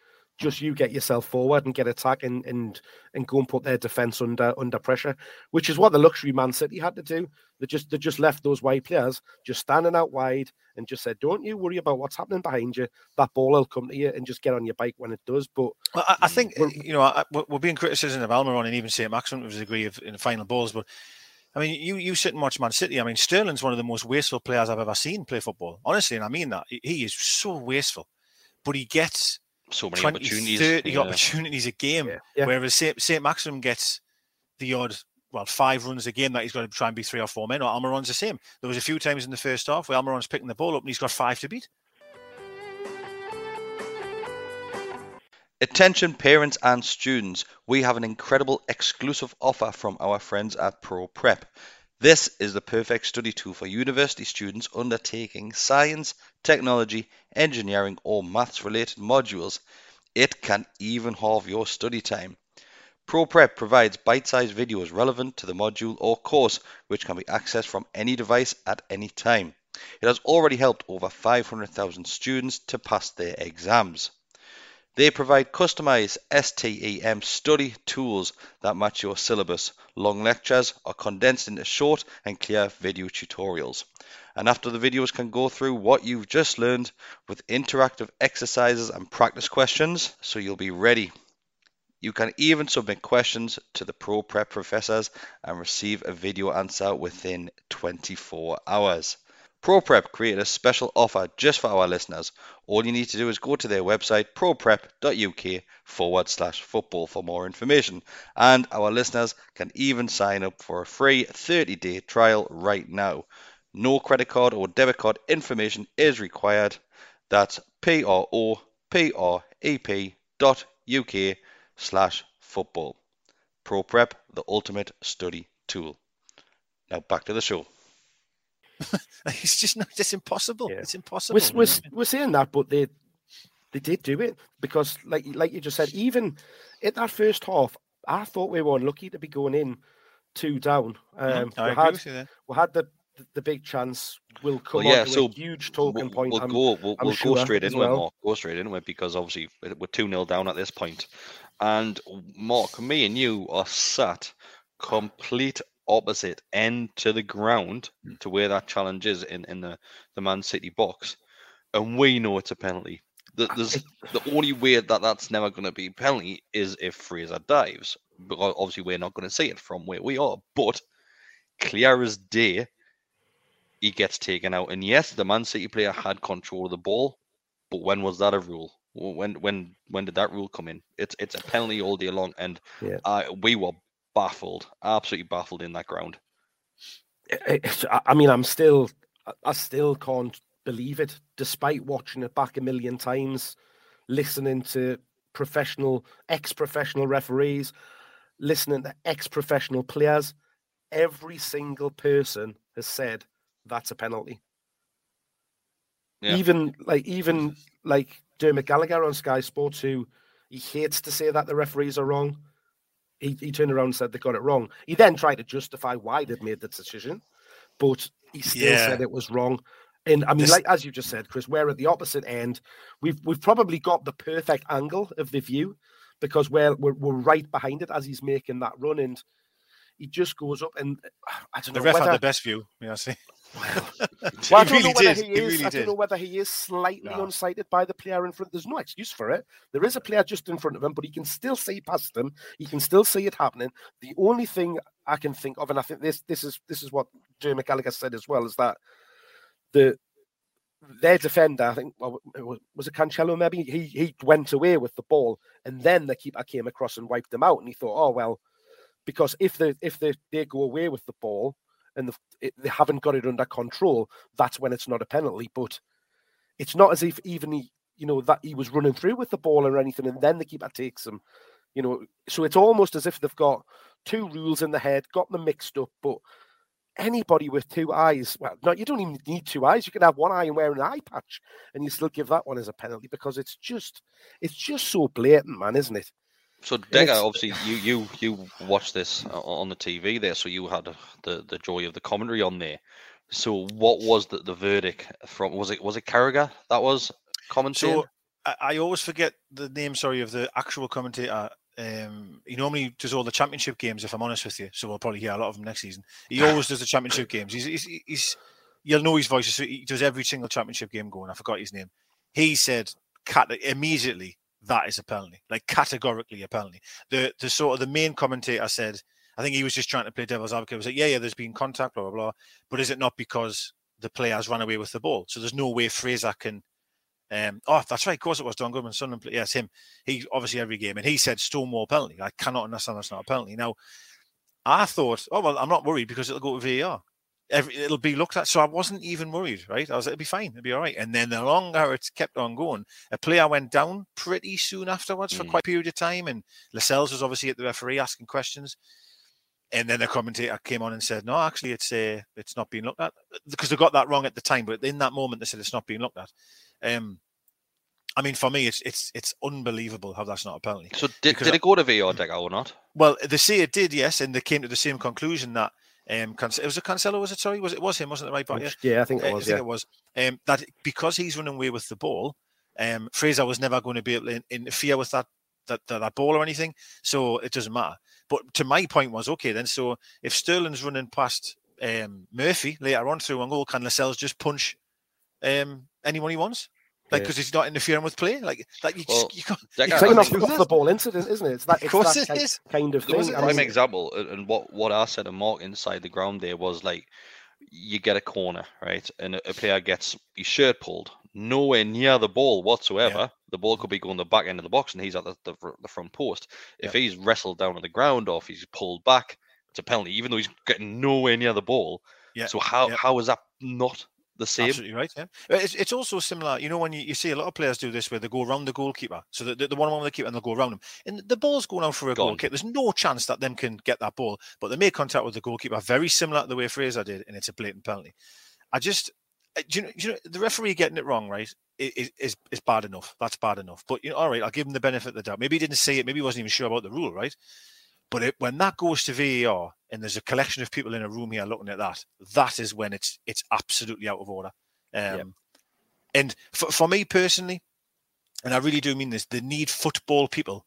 Just you get yourself forward and get attack and and and go and put their defense under under pressure." Which is what the luxury Man City had to do. They just they just left those wide players just standing out wide and just said, "Don't you worry about what's happening behind you. That ball will come to you and just get on your bike when it does." But Well, I, I mm. think eh, you know I, we're being criticism of Almiron and even St. Maximin to a degree of in the final balls, but I mean, you you sit and watch Man City. I mean, Sterling's one of the most wasteful players I've ever seen play football. Honestly, and I mean that he is so wasteful, but he gets So many 20, opportunities. 30 yeah. opportunities a game, yeah. whereas St. St. Maximin gets the odd. Well, five runs a game that he's got to try and be three or four men. Or Almiron's the same. There was a few times in the first half where Almiron's picking the ball up and he's got five to beat. Attention parents and students, we have an incredible exclusive offer from our friends at Pro Prep. This is the perfect study tool for university students undertaking science, technology, engineering, or maths related modules. It can even halve your study time. Pro Prep provides bite sized videos relevant to the module or course, which can be accessed from any device at any time. It has already helped over 500,000 students to pass their exams. They provide customized STEM study tools that match your syllabus. Long lectures are condensed into short and clear video tutorials. And after the videos can go through what you've just learned with interactive exercises and practice questions so you'll be ready. You can even submit questions to the Pro Prep professors and receive a video answer within 24 hours. ProPrep created a special offer just for our listeners. All you need to do is go to their website, proprep.uk forward slash football for more information. And our listeners can even sign up for a free 30 day trial right now. No credit card or debit card information is required. That's P-R-O-P-R-E-P dot UK slash football. ProPrep, the ultimate study tool. Now back to the show. It's just not. It's impossible. Yeah. It's impossible. We're, we're, we're saying that, but they they did do it because, like like you just said, even in that first half, I thought we were unlucky to be going in two down. Um, I we agree had with you there. we had the the big chance. Will come Well, yeah, on so a huge talking we'll, point. We'll I'm- go. We'll, I'm we'll sure go straight as into it, well. Mark. Go straight into it because obviously we're two 0 down at this point. point, and Mark, me and you are sat complete opposite end to the ground Hmm. to where that challenge is in in the the Man City box, and we know it's a penalty. The, there's, the only way that that's never going to be a penalty is if Fraser dives. But obviously, we're not going to see it from where we are. But clear as day, he gets taken out. And yes, the Man City player had control of the ball, but when was that a rule? When when when did that rule come in? It's it's a penalty all day long, and Yeah. uh, we were baffled, absolutely baffled in that ground. It's- I mean, I'm still, I- I still can't believe it, despite watching it back a million times, listening to professional, ex-professional referees, listening to ex-professional players. Every single person has said that's a penalty. Yeah. Even like, even like Dermot Gallagher on Sky Sports, who he hates to say that the referees are wrong. He, he turned around and said they got it wrong. He then tried to justify why they'd made the decision, but he still Yeah. said it was wrong. And I mean, This- like as you just said, Kris, we're at the opposite end. We've we've probably got the perfect angle of the view because we're we're, we're right behind it as he's making that run, and he just goes up. And I don't The know ref whether. had the best view. Yeah, I see. Well, I he don't really know whether did. he He is. really I don't know whether he is slightly No. unsighted by the player in front. There's no excuse for it. There is a player just in front of him, but he can still see past him. He can still see it happening. The only thing I can think of, and I think this this is this is what Dermot Gallagher said as well, is that the their defender, I think, well, it was, was it Cancelo? Maybe he he went away with the ball, and then the keeper came across and wiped them out. And he thought, oh well, because if they if they, they go away with the ball and the, it, they haven't got it under control, that's when it's not a penalty. But it's not as if even he, you know, that he was running through with the ball or anything, and then the keeper takes him. You know, so it's almost as if they've got two rules in the head, got them mixed up. But anybody with two eyes, well, no, you don't even need two eyes. You can have one eye and wear an eye patch, and you still give that one as a penalty because it's just, it's just so blatant, man, isn't it? So, it's- obviously, you you you watched this on the TV there, so you had the the joy of the commentary on there. So, what was the, the verdict from? Was it was it Carragher that was commentating? So I, I always forget the name, sorry, of the actual commentator. Um, he normally does all the championship games, if I'm honest with you. So we'll probably hear a lot of them next season. He always does the championship games. He's, he's, he's you'll know his voice. So he does every single championship game going. I forgot his name. He said cat immediately that is a penalty, like categorically a penalty. The the sort of the main commentator said, I think he was just trying to play devil's advocate. Was like, yeah, yeah, there's been contact, blah blah blah. But is it not because the player has run away with the ball? So there's no way Fraser can um, oh, that's right. Of course, it was Don Goodman. Sunderland. Yes, him. He obviously every game, and he said Stonewall penalty. I cannot understand that's not a penalty. Now, I thought, oh well, I'm not worried because it'll go to VAR. Every, it'll be looked at. So I wasn't even worried. Right? I was. It'll be fine. It'll be all right. And then the longer it's kept on going, a player went down pretty soon afterwards for Mm. quite a period of time, and Lascelles was obviously at the referee asking questions. And then the commentator came on and said, "No, actually, it's uh, it's not being looked at because they got that wrong at the time. But in that moment, they said it's not being looked at." Um, I mean, for me, it's it's it's unbelievable how that's not a penalty. so, did, did it go to VAR, Deka, or not? Well, they say it did, yes, and they came to the same conclusion that um, it was a Cancelo, was it? Sorry, was it was him? Wasn't it right back? Yeah, Yeah, I think Uh, it was. I think Yeah. it was. Um, that because he's running away with the ball, um, Fraser was never going to be able to interfere with that, that that that ball or anything. So it doesn't matter. But to my point was okay then. So if Sterling's running past um, Murphy later on through on goal, can Lascelles just punch um, anyone he wants? Like Yeah. because he's not interfering with play, like like you, Well, just, you can't. Deka, you It's I like an can't off, off the ball incident, isn't it? It's that. Of It's that it kind, of There thing. I prime mean, example, and what what I said to Mark inside the ground there was like, you get a corner, right, and a, a player gets his shirt pulled, nowhere near the ball whatsoever. The ball could be going the back end of the box, and he's at the, the, the front post. If he's wrestled down on the ground or if he's pulled back, it's a penalty, even though he's getting nowhere near the ball. Yeah, So how yeah. how is that not the same? Absolutely right. Yeah, Uh, it's, it's also similar. You know, when you, you see a lot of players do this, where they go around the goalkeeper, so the, the, the one on the keeper and they'll go around him, and the ball's going out for a goal kick. There's no chance that them can get that ball, but they make contact with the goalkeeper, very similar to the way Fraser did, and it's a blatant penalty. I just, uh, do you know, you know the referee getting it wrong, right? i- i- Is is bad enough. That's bad enough. But you know, all right, I'll give him the benefit of the doubt. Maybe he didn't see it. Maybe he wasn't even sure about the rule, right? But it, when that goes to VAR and there's a collection of people in a room here looking at that, that is when it's it's absolutely out of order. Um, And for, for me personally, and I really do mean this, they need football people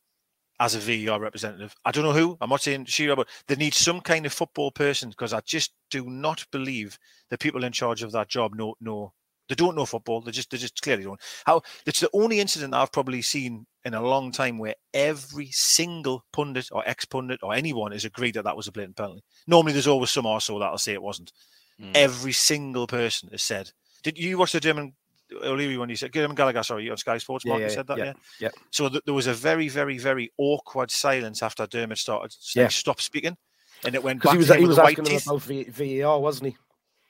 as a VAR representative. I don't know who. I'm not saying Shearer, but they need some kind of football person because I just do not believe the people in charge of that job know know they don't know football. They just they just clearly don't. How it's the only incident I've probably seen in a long time where every single pundit or ex pundit or anyone is agreed that that was a blatant penalty. Normally, there's always some arsehole that'll say it wasn't. Mm. Every single person has said. Did you watch the Dermot O'Leary when you said Dermot Gallagher? Sorry, on Sky Sports. Yeah, Mark, yeah, you said that, yeah, yeah. yeah. So th- there was a very, very, very awkward silence after Dermot started Yeah. stop speaking, and it went Because back he was he was asking about VAR, wasn't he?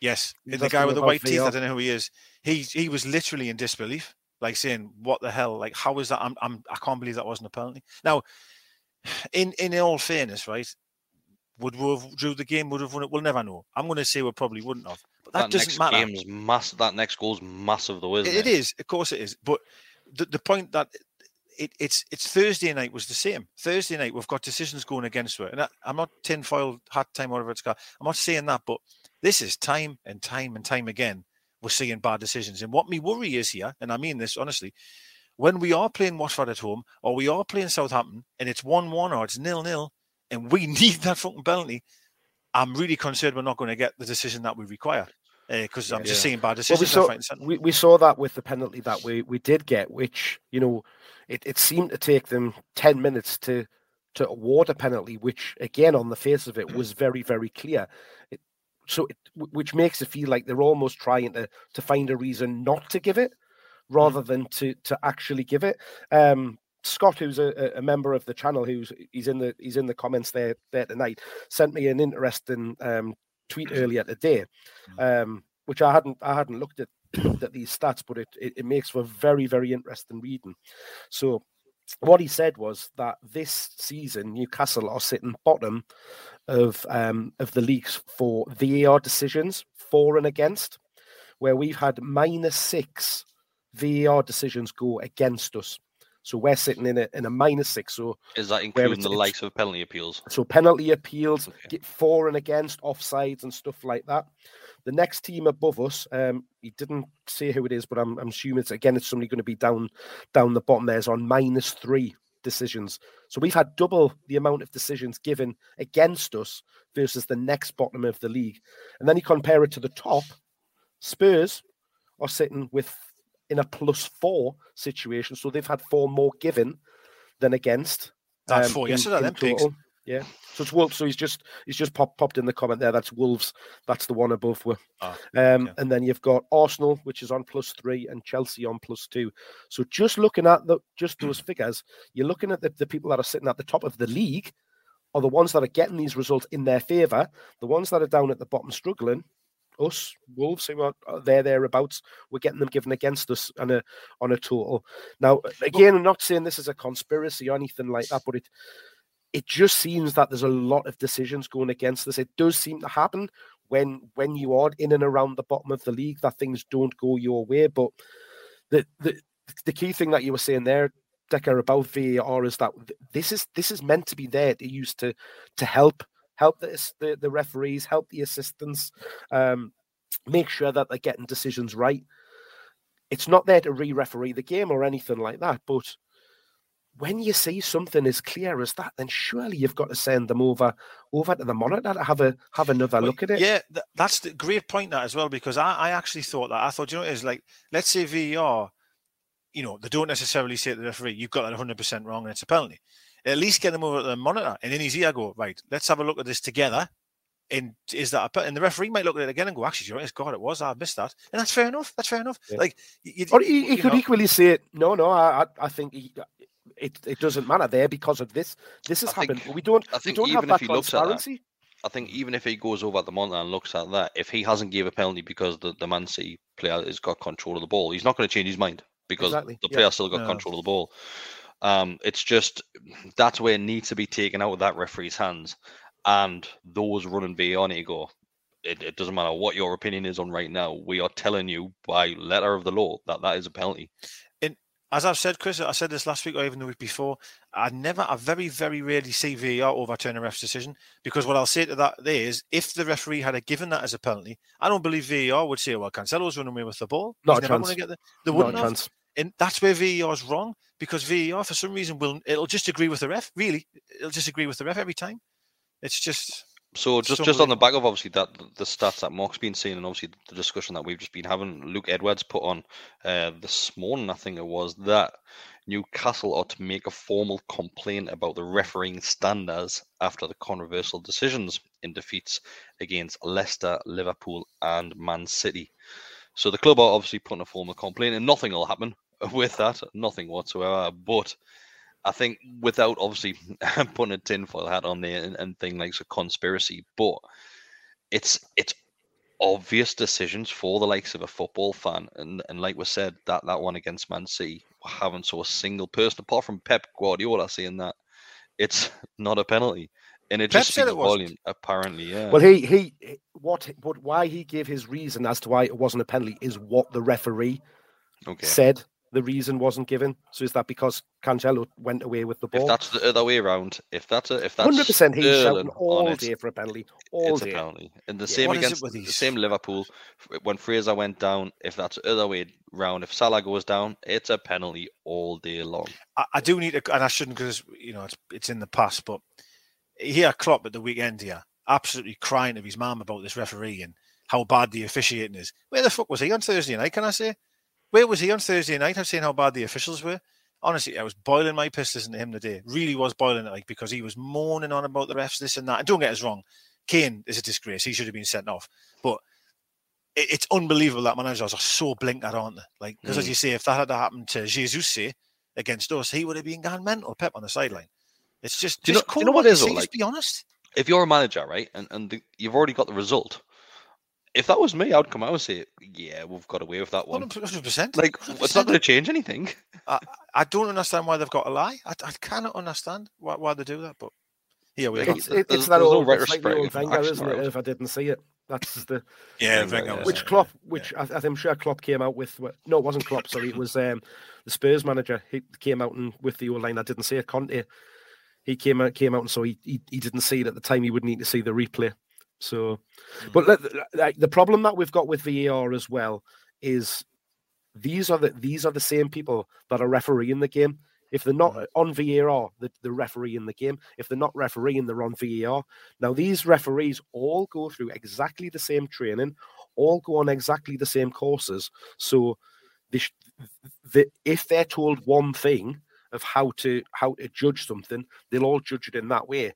Yes, He the guy with the white teeth. I don't know who he is. He he was literally in disbelief, like saying, "What the hell? Like, how is that? I'm, I'm I can't believe that wasn't a penalty." Now, in in all fairness, right? Would we have drew the game? Would have won it? We'll never know. I'm going to say we probably wouldn't have, but that, That, doesn't next matter. game's mass. That next goal's massive, though, isn't It it? is, of course, it is. But the, the point that it, it's it's Thursday night was the same. Thursday night we've got decisions going against it, and I, I'm not tinfoil hat time whatever it's called. I'm not saying that, but this is time and time and time again we're seeing bad decisions. And what me worry is here, and I mean this honestly, when we are playing Watford at home or we are playing Southampton and it's 1 1 or it's nil nil and we need that fucking penalty, I'm really concerned we're not going to get the decision that we require. Because uh, I'm just seeing bad decisions. Well, we, saw, we, we, saw that with the penalty that we, we did get, which, you know, it, it seemed to take them 10 minutes to to award a penalty, which, again, on the face of it, was very, very clear. It, so, it, which makes it feel like they're almost trying to, to find a reason not to give it rather mm-hmm. than to to actually give it. Um, Scott, who's a, a, member of the channel, who's he's in the he's in the comments there there tonight, sent me an interesting um, tweet earlier today, mm. um, which I hadn't I hadn't looked at at these stats, but it, it, it makes for very very interesting reading. So what he said was that this season Newcastle are sitting bottom of um, of the leagues for VAR decisions for and against, where we've had minus six VAR decisions go against us. So we're sitting in a in a minus six. So is that including the likes of penalty appeals? So penalty appeals, okay. get for and against, offsides and stuff like that. The next team above us, um, he didn't say who it is, but I'm, I'm assuming it's again it's somebody going to be down down the bottom. There's on minus three decisions. So we've had double the amount of decisions given against us versus the next bottom of the league. And then you compare it to the top. Spurs are sitting with in a plus four situation. So they've had four more given than against. That's um, four yesterday, then pigs. Yeah. So it's Wolves. So he's just he's just popped popped in the comment there. That's Wolves. That's the one above. Were. Oh, um, And then you've got Arsenal, which is on plus three, and Chelsea on plus two. So just looking at the just those figures, you're looking at the, the people that are sitting at the top of the league are the ones that are getting these results in their favour. The ones that are down at the bottom struggling us Wolves who are there thereabouts. We're getting them given against us on a on a total. Now, again, I'm not saying this is a conspiracy or anything like that, but it it just seems that there's a lot of decisions going against us. It does seem to happen when when you are in and around the bottom of the league that things don't go your way. But the the the key thing that you were saying there, Deka, about VAR is that this is this is meant to be there to use to to help help the, the, the referees, help the assistants, um, make sure that they're getting decisions right. It's not there to re-referee the game or anything like that, but when you see something as clear as that, then surely you've got to send them over over to the monitor to have a have another look at it. Yeah, that's the great point that as well because I, I actually thought that I thought you know it is like let's say VAR, you know they don't necessarily say to the referee you've got that 100 percent wrong and it's a penalty at least get them over to the monitor. And in his ear, go, right, let's have a look at this together. And is that a, and the referee might look at it again and go, actually, you know, God, it was. I missed that, and that's fair enough. That's fair enough. Yeah. Like, you, or he, he could know. equally say, no, no, I, I think he, it, it doesn't matter there because of this. This has I happened. Think, we don't. I think we don't even have that if he looks at that, I think even if he goes over at the monitor and looks at that, if he hasn't gave a penalty because the, the Man City player has got control of the ball, he's not going to change his mind because exactly. the player yeah. still got no. control of the ball. Um, it's just that's where it needs to be taken out of that referee's hands. And those running VAR need to go. It, it, doesn't matter what your opinion is on right now. We are telling you by letter of the law that that is a penalty. As I've said, Kris, I said this last week or even the week before. I never, I very, very rarely see VAR overturn a ref's decision because what I'll say to that is, if the referee had a given that as a penalty, I don't believe VAR would say, "Well, Cancelo's running away with the ball." Not He's a chance. Get the, they wouldn't Not a chance and that's where VAR is wrong because VAR for some reason will it'll just agree with the ref. Really, it'll just agree with the ref every time. It's just so just just on the back of obviously that the stats that Mark's been seeing and obviously the discussion that we've just been having, Luke Edwards put on uh, this morning, I think it was that Newcastle ought to make a formal complaint about the refereeing standards after the controversial decisions in defeats against Leicester, Liverpool, and Man City. So the club are obviously putting a formal complaint, and nothing will happen with that, nothing whatsoever. But I think without obviously putting a tinfoil hat on there and, and thing like a conspiracy, but it's it's obvious decisions for the likes of a football fan, and and like we said, that that one against Man City, I haven't saw a single person apart from Pep Guardiola saying that it's not a penalty. And it Pep just speaks volume, apparently. Yeah. Well, he he what what why he gave his reason as to why it wasn't a penalty is what the referee okay. said the reason wasn't given. So is that because Cancelo went away with the ball? If that's the other way around, if that's a, if that's hundred percent, he's Sterling shouting all it, day for a penalty, all it's day. a penalty. And the Yeah. same What is it against with the same Liverpool when Fraser went down. If that's the other way round, if Salah goes down, it's a penalty all day long. I, I do need to, and I shouldn't because you know it's it's in the past. But here, Klopp at the weekend here, absolutely crying to his mum about this referee and how bad the officiating is. Where the fuck was he on Thursday night? Can I say? Where was he on Thursday night? I've seen how bad the officials were. Honestly, I was boiling my piss listening to him today. Really was boiling it like because he was moaning on about the refs, this and that. And don't get us wrong, Kane is a disgrace. He should have been sent off. But it, it's unbelievable that managers are so blinkered, aren't they? Like because as Mm. you say, if that had happened to Jesus, say against us, he would have been gone mental. Pep on the sideline. It's just, Do you know- just you know what what it is, like- be honest. If you're a manager, right, and and the, you've already got the result. If that was me, I'd come out and say, "Yeah, we've got away with that one." Hundred percent. Like, it's not going to change anything. I, I don't understand why they've got to lie. I, I cannot understand why, why they do that. But here we Like, go. It's, There's- it, it's there's that no old, it's like the old Wenger, action isn't it? If I didn't see it, that's the Yeah, Yeah, Wenger which yeah, Klopp, yeah. which I, I'm sure Klopp came out with. No, it wasn't Klopp. Sorry, it was um, the Spurs manager. He came out and with the old line. I didn't see it. Conte. He came out, came out, and so he, he he didn't see it at the time. He would need to see the replay. So, but mm. let- like the problem that we've got with VAR as well is these are the these are the same people that are refereeing the game. If they're not on VAR, the, the referee in the game. If they're not refereeing, they're on VAR. Now, these referees all go through exactly the same training, all go on exactly the same courses. So, they sh- the, if they're told one thing of how to how to judge something, they'll all judge it in that way.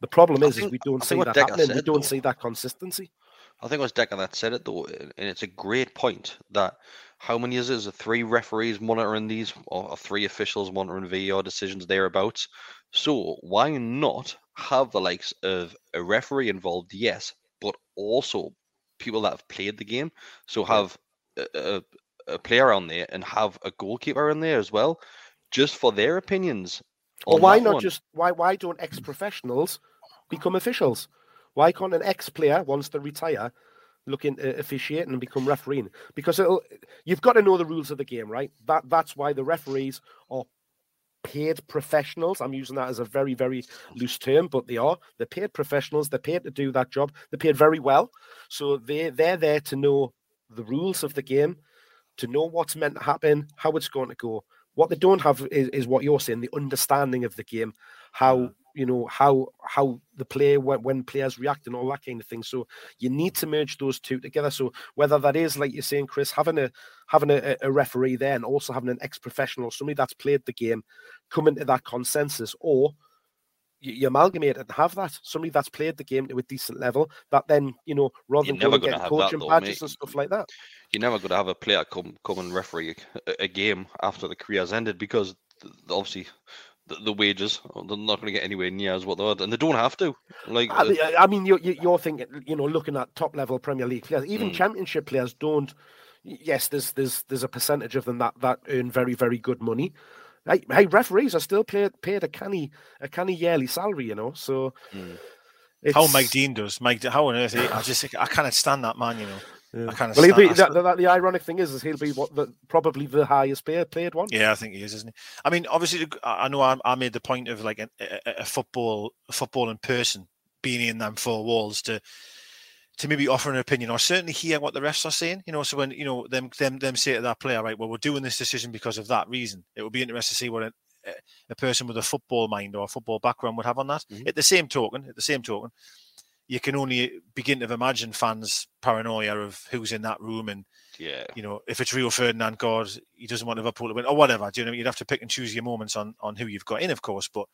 The problem is, is we don't see that happening. We don't though- see that consistency. I think it was Deka that said it though, and it's a great point that how many is it? Is it three referees monitoring these, or three officials monitoring VAR decisions thereabouts? So why not have the likes of a referee involved? Yes, but also people that have played the game. So have a, a, a player on there and have a goalkeeper in there as well, just for their opinions. Or on why not one. just why why don't ex professionals become officials? Why can't an ex player wants to retire look into uh, officiating and become refereeing? Because you've got to know the rules of the game, right? That that's why the referees are paid professionals. I'm using that as a very very loose term, but they are. They're paid professionals. They're paid to do that job. They're paid very well, so they they're there to know the rules of the game, to know what's meant to happen, how it's going to go. What they don't have is, is what you're saying, the understanding of the game, how you know how how the play when, when players react and all that kind of thing. So you need to merge those two together. So whether that is like you're saying, Kris, having a having a, a referee there and also having an ex-professional, somebody that's played the game, coming to that consensus, or you, you amalgamate it and have that somebody that's played the game to a decent level that then you know rather You're than going and have getting that coaching though, badges mate. and stuff like that. you're never going to have a player come come and referee a, a game after the career's ended because obviously the, the wages they're not going to get anywhere near as what they are, and they don't have to. Like I mean, I mean, you're, you- you're thinking, you know, looking at top level Premier League players, even Mm. Championship players don't. Yes, there's there's there's a percentage of them that that earn very very good money. Hey, hey referees are still paid paid a canny a canny yearly salary, you know. So Mm. How it's- Mike Dean does, Mike. How on earth? He, I just I can't stand that man. You know. I kind of. Well, he'll be, that, that, the ironic thing is, is he'll be what the probably the highest paid paid one. Yeah, I think he is, isn't he? I mean, obviously, I I know I, I made the point of like a, a, a football, a footballing person being in them four walls to to maybe offer an opinion or certainly hear what the refs are saying. You know, so when you know them them them say to that player, right, well, we're doing this decision because of that reason. It would be interesting to see what a, a person with a football mind or a football background would have on that. Mhm. At the same token, at the same token, you can only begin to imagine fans' paranoia of who's in that room and yeah, you know, if it's Rio Ferdinand, God, he doesn't want Liverpool to win or whatever. Do you know? what I mean? You'd have to pick and choose your moments on on who you've got in, of course. But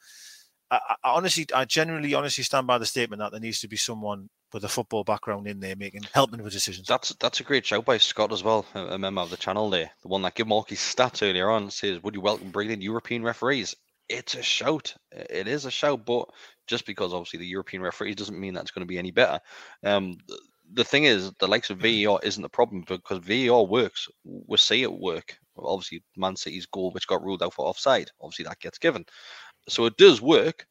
I, I honestly, I generally, honestly stand by the statement that there needs to be someone with a football background in there making helping with decisions. that's that's a great shout by Scott as well, a, a member of the channel there, the one that gave Marky's stats earlier on says, "Would you welcome bringing in European referees?" It's a shout. It is a shout, but just because obviously the European referees doesn't mean that's going to be any better. Um, the thing is, the likes of VAR isn't the problem because VAR works. We see it work. Obviously, Man City's goal, which got ruled out for offside, obviously that gets given. So it does work,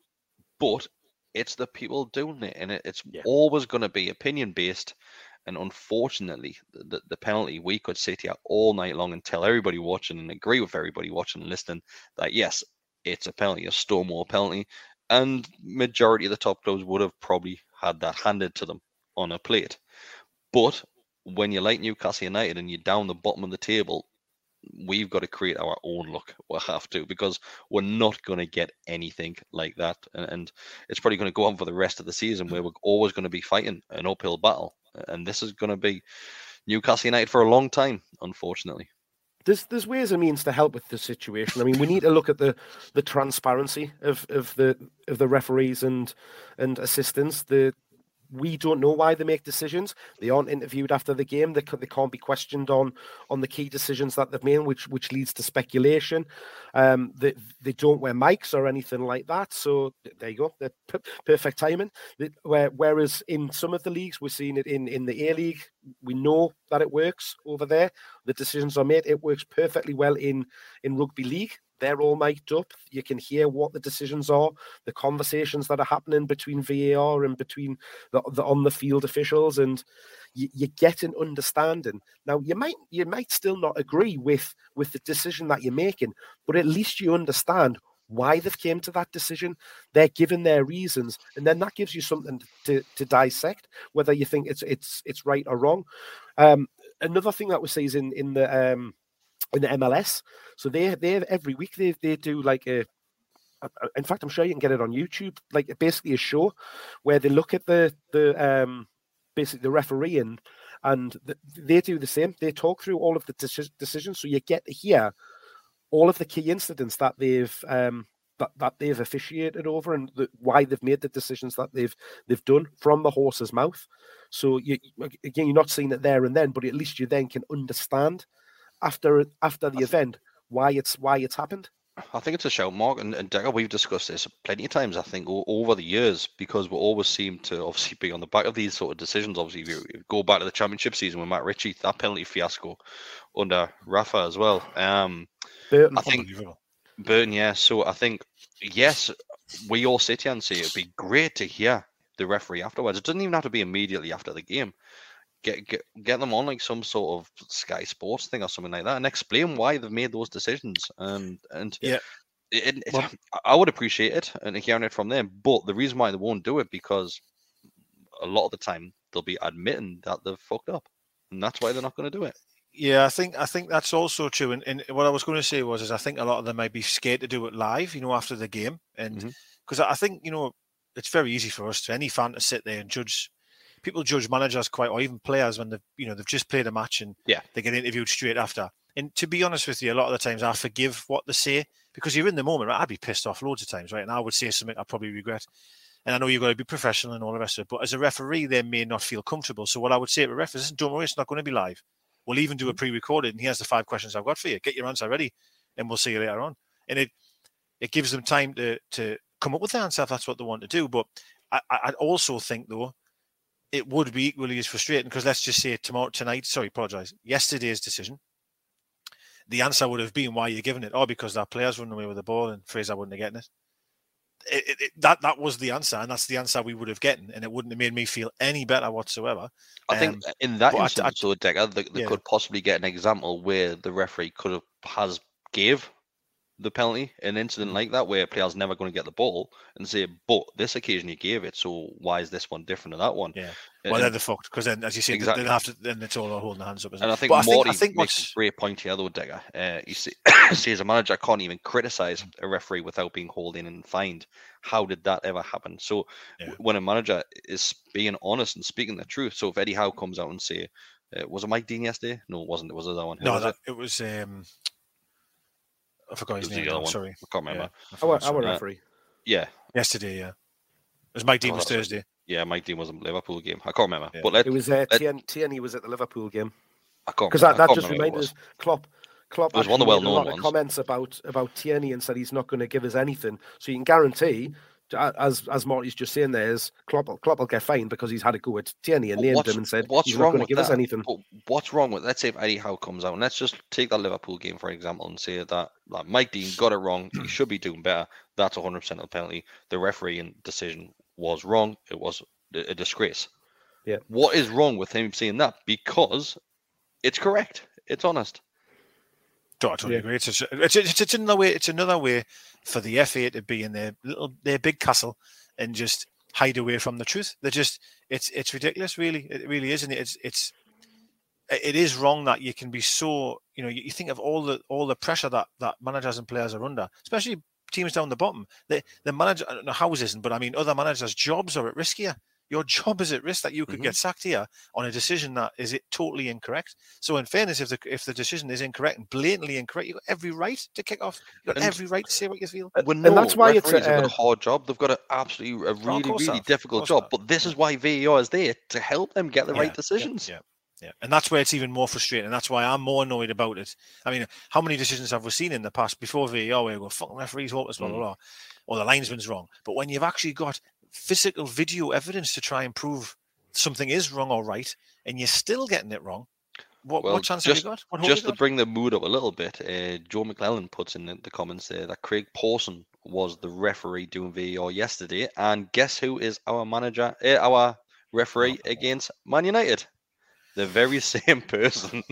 but it's the people doing it, and it's Yeah. always going to be opinion based. And unfortunately, the, the penalty, we could sit here all night long and tell everybody watching and agree with everybody watching and listening that yes, it's a penalty, a Stonewall penalty. And majority of the top clubs would have probably had that handed to them on a plate. But when you're like Newcastle United and you're down the bottom of the table, we've got to create our own look. We'll have to because we're not going to get anything like that, and, and it's probably going to go on for the rest of the season where we're always going to be fighting an uphill battle, and this is going to be Newcastle United for a long time, unfortunately. There's there's ways and means to help with the situation. I mean, we need to look at the the transparency of, of the of the referees and and assistants. The we don't know why they make decisions. They aren't interviewed after the game. They, they can't be questioned on on the key decisions that they've made, which which leads to speculation. Um, they they don't wear mics or anything like that. So there you go. They're perfect timing. Where, whereas in some of the leagues, we're seeing it in in the A League. We know that it works over there. The decisions are made. It works perfectly well in in rugby league they're all mic'd up. You can hear what the decisions are, the conversations that are happening between VAR and between the, the on the field officials, and you, you, get an understanding. Now you might you might still not agree with with the decision that you're making, but at least you understand why they've came to that decision. They're given their reasons, and then that gives you something to, to dissect, whether you think it's it's it's right or wrong. Um, another thing that we see is in in the um, in the MLS. So they they every week they they do like a in fact, I'm sure you can get it on YouTube, like basically a show where they look at the the um basically the referee and and the, they do the same. They talk through all of the decisions, so you get to hear all of the key incidents that they've um that, that they've officiated over and the, why they've made the decisions that they've they've done from the horse's mouth. So you again, you're not seeing it there and then, but at least you then can understand after after the event why it's why it's happened. I think it's a show, Mark, and, and Deka, we've discussed this plenty of times, I think, over the years, because we always seem to obviously be on the back of these sort of decisions. Obviously, if you go back to the championship season with Matt Ritchie, that penalty fiasco under Rafa as well. Um, Burton, I think Burton, yeah. So I think, yes, we all sit here and say it'd be great to hear the referee afterwards. It doesn't even have to be immediately after the game get get get them on like some sort of Sky Sports thing or something like that, and explain why they've made those decisions. And and yeah, it, it, well, I would appreciate it and hearing it from them. But the reason why they won't do it because a lot of the time they'll be admitting that they've fucked up, and that's why they're not going to do it. Yeah, I think I think that's also true. And, and, what I was going to say was, is I think a lot of them might be scared to do it live, you know, after the game, and because mm-hmm. I think you know it's very easy for us to any fan to sit there and judge people judge managers quite, or even players when they've you know they've just played a match and yeah they get interviewed straight after. And to be honest with you, a lot of the times I forgive what they say because you're in the moment. Right? I'd be pissed off loads of times, right? And I would say something I probably regret. And I know you've got to be professional and all the rest of it. But as a referee, they may not feel comfortable. So what I would say to a referee is, don't worry, it's not going to be live. We'll even do a mm. pre-recorded. And here's the five questions I've got for you. Get your answer ready, and we'll see you later on. And it it gives them time to to come up with the answer if that's what they want to do. But I, I also think though it would be equally as frustrating because let's just say tomorrow tonight, sorry, apologise, yesterday's decision, the answer would have been why you're giving it. Oh, because that player's running away with the ball and Fraser wouldn't have gotten it. It, it, it. that that was the answer, and that's the answer we would have gotten, and it wouldn't have made me feel any better whatsoever. I um, think in that instance, I, I, so Deka, they, they yeah. could possibly get an example where the referee could have has gave the penalty, an incident mm. like that where a player's never going to get the ball and say, but this occasion you gave it, so why is this one different to that one? Yeah. Well, then they're fucked because then, as you say, exactly. then after then it's all holding the hands up. and I think but Morty I think, I think makes what's... a great point here, though, Deka. Uh, you see, as a manager, I can't even criticize a referee without being holding and fined. How did that ever happen? So yeah. when a manager is being honest and speaking the truth, so if Eddie Howe comes out and say, uh, was it Mike Dean yesterday? No, it wasn't. It was the other one. Who no, that, it? it was. Um, I forgot his name. I'm sorry. I can't remember. Yeah, I, I, I referee. Yeah. Yesterday, yeah. It was Mike Dean oh, was Thursday. Right. Yeah, Mike Dean was in Liverpool game. I can't remember. Yeah. But let, it was uh, let, Tierney was at the Liverpool game. I can't because that, that just reminded us Klopp. Klopp it was one of the well-known ones. comments about about Tierney and said he's not going to give us anything. So you can guarantee as as Marty's just saying there is Klopp, Klopp will get fined because he's had a go at Tierney and named him and said what's he's wrong not going to give that? us anything. But what's wrong with let's say if Eddie Howe comes out and let's just take that Liverpool game for example and say that like Mike Dean got it wrong, he should be doing better. That's 100 percent of the penalty. The referee and decision was wrong. It was a disgrace. Yeah. What is wrong with him saying that? Because it's correct. It's honest. I totally Yeah. agree. It's, it's, it's, it's another way. It's another way for the FA to be in their little their big castle and just hide away from the truth. They're just it's it's ridiculous. Really, it really is, and it's it's it is wrong that you can be so you know you, you think of all the all the pressure that that managers and players are under, especially teams down the bottom. The the manager, I don't know how isn't, but I mean other managers' jobs are at risk here. Your job is at risk that you could get sacked here on a decision that is it totally incorrect. So in fairness, if the if the decision is incorrect and blatantly incorrect, you've got every right to kick off. You've got And- every right to say what you feel. We and that's why it's a- referees have got uh, a hard job. They've got a absolutely a really really have. Difficult job. they. But this is why VAR is there to help them get the Yeah, right decisions. Yeah, yeah, and that's where it's even more frustrating. And that's why I'm more annoyed about it. I mean, how many decisions have we seen in the past before VAR where you go, fucking referees, hopeless, blah, blah, Mm. blah, or the linesman's wrong. But when you've actually got physical video evidence to try and prove something is wrong or right, and you're still getting it wrong, what, Well, what chance just, have you got? What just you to bring the mood up a little bit, uh, Joe McClellan puts in the, the comments there that Craig Pawson was the referee doing VAR yesterday, and guess who is our manager, uh, our referee against Man United? The very same person.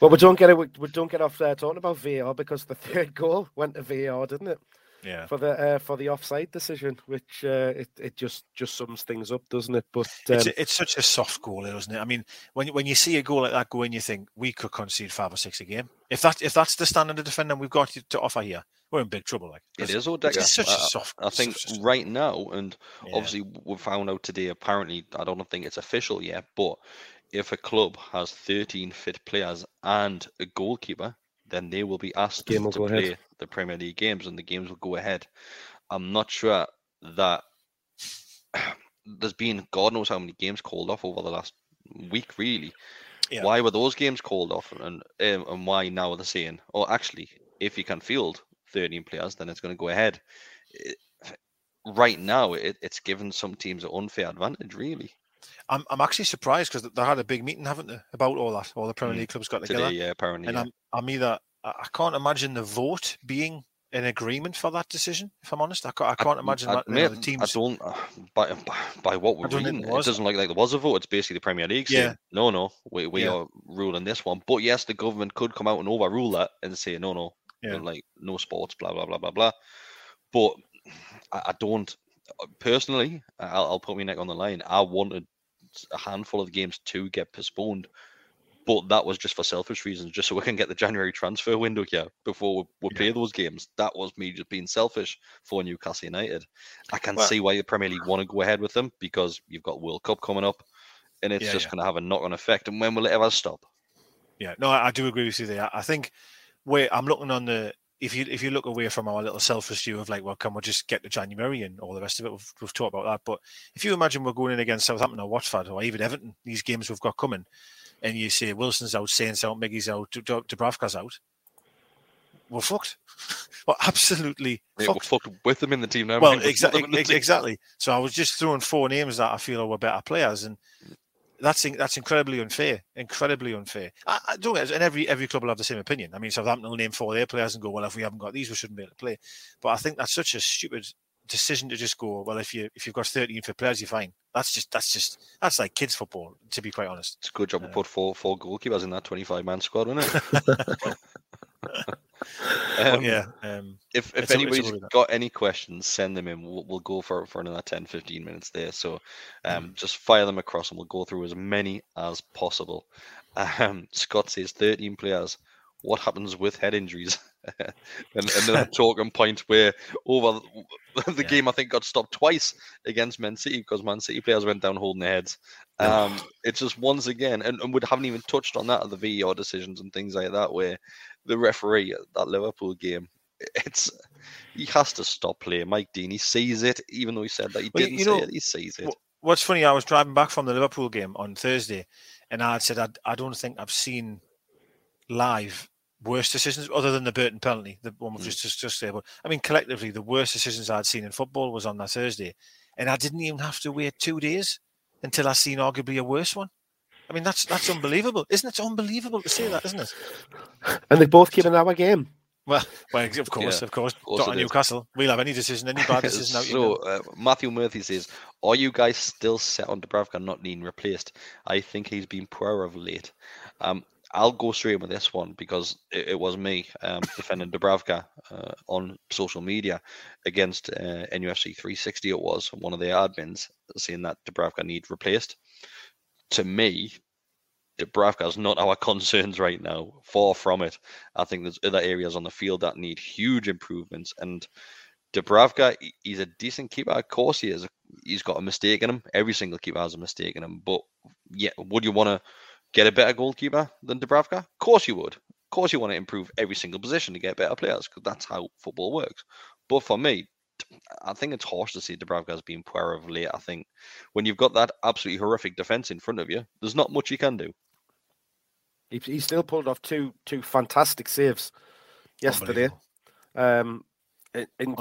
Well, we don't get it. We, we don't get off there talking about VAR because the third goal went to VAR, didn't it? Yeah. For the uh, for the offside decision, which uh, it it just just sums things up, doesn't it? But um, It's, a, it's such a soft goal, isn't it? I mean, when you- when you see a goal like that go in, you think we could concede five or six a game. If that if that's the standard of defending we've got to offer here, we're in big trouble. Like It's- is Odega. It's such a soft. I think such a- right now, and Yeah. obviously we found out today. Apparently, I don't think it's official yet, but if a club has 13 fit players and a goalkeeper, then they will be asked will to go ahead. play the Premier League games, and the games will go ahead. I'm not sure that there's been God knows how many games called off over the last week. Really, Yeah. why were those games called off, and um, and why now are they're saying, oh, actually, if you can field 13 players, then it's going to go ahead. It- right now, it, it's given some teams an unfair advantage. Really, I'm I'm actually surprised because they had a big meeting, haven't they, about all that? All the Premier Mm. League clubs got together, today, yeah, apparently, and yeah. I'm I'm either I I can't imagine the vote being in agreement for that decision. If I'm honest, I can't, I can't imagine I, that. you know, the teams. I don't. Uh, by, by what we're reading, there it doesn't look like there was a vote. It's basically the Premier League Yeah. saying, "No, no, we, we Yeah. are ruling this one." But yes, the government could come out and overrule that and say, "No, no, Yeah. like no sports, blah blah blah blah blah." But I, I don't personally. I'll, I'll put my neck on the line. I wanted a handful of games to get postponed. But that was just for selfish reasons, just so we can get the January transfer window here before we, we play those games. That was me just being selfish for Newcastle United. I can Well- see why the Premier League want to go ahead with them because you've got World Cup coming up, and it's Yeah, just yeah. going to have a knock-on effect. And when will it ever stop? Yeah, no, I, I do agree with you there. I think where I'm looking on the if you if you look away from our little selfish view of like, well, can we just get to January and all the rest of it? We've, we've talked about that, but if you imagine we're going in against Southampton or Watford or even Everton, these games we've got coming, and you say Wilson's out, Saints out, Miggy's out, Dub- Dub- Dubravka's out, we're fucked. we're absolutely Mate, we're fucked. fucked with them in the team now. Well, exactly, them in the team. exactly. So I was just throwing four names that I feel were better players, and that's that's incredibly unfair. Incredibly unfair. I, I don't get, and every every club will have the same opinion. I mean, Southampton will name four of their players and go, well, if we haven't got these, we shouldn't be able to play. But I think that's such a stupid decision to just go, well, if you if you've got thirteen for players, you're fine. That's just that's just that's like kids football, to be quite honest. It's a good job we Uh, put four four goalkeepers in that 25 man squad, wasn't it? Um, yeah, um, if if a- it's a anybody's got any questions, send them in. We'll, we'll go for for another 10, 15 minutes there. So Mm. um, just fire them across, and we'll go through as many as possible. Um, Scott says thirteen players. What happens with head injuries? and, and then a talking point where over the, the Yeah. game, I think got stopped twice against Man City because Man City players went down holding their heads. Um, it's just once again, and, and we haven't even touched on that of the VAR decisions and things like that, where the referee at that Liverpool game, it's he has to stop playing. Mike Dean, he sees it, even though he said that he Well, didn't you say know, it, he sees it. What's funny, I was driving back from the Liverpool game on Thursday, and I said I, I don't think I've seen live worse decisions other than the Burton penalty, the one we've Mm. just discussed there. But I mean, collectively, the worst decisions I'd seen in football was on that Thursday, and I didn't even have to wait two days until I seen arguably a worse one. I mean, that's that's unbelievable, isn't it? It's unbelievable to say that, isn't it? and they both came in our game. Well, well, of course, Yeah, of course. of course Dot. Newcastle. We'll have any decision, any bad decision out. so uh, Matthew Murphy says, "Are you guys still set on Dubravka not being replaced? I think he's been poor of late." Um, I'll go straight with this one because it, it was me um, defending Dubravka uh, on social media against uh, NUFC 360. It was one of the admins saying that Dubravka needs replaced. To me, Dubravka is not our concerns right now. Far from it. I think there's other areas on the field that need huge improvements. And Dubravka, he- he's a decent keeper. Of course, he is. He's got a mistake in him. Every single keeper has a mistake in him. But yeah, would you want to get a better goalkeeper than Dubravka? Of course you would. Of course you want to improve every single position to get better players because that's how football works. But for me, I think it's harsh to see Dubravka as being poor of late. I think when you've got that absolutely horrific defense in front of you, there's not much you can do. He, he still pulled off two two fantastic saves yesterday. Um, and- and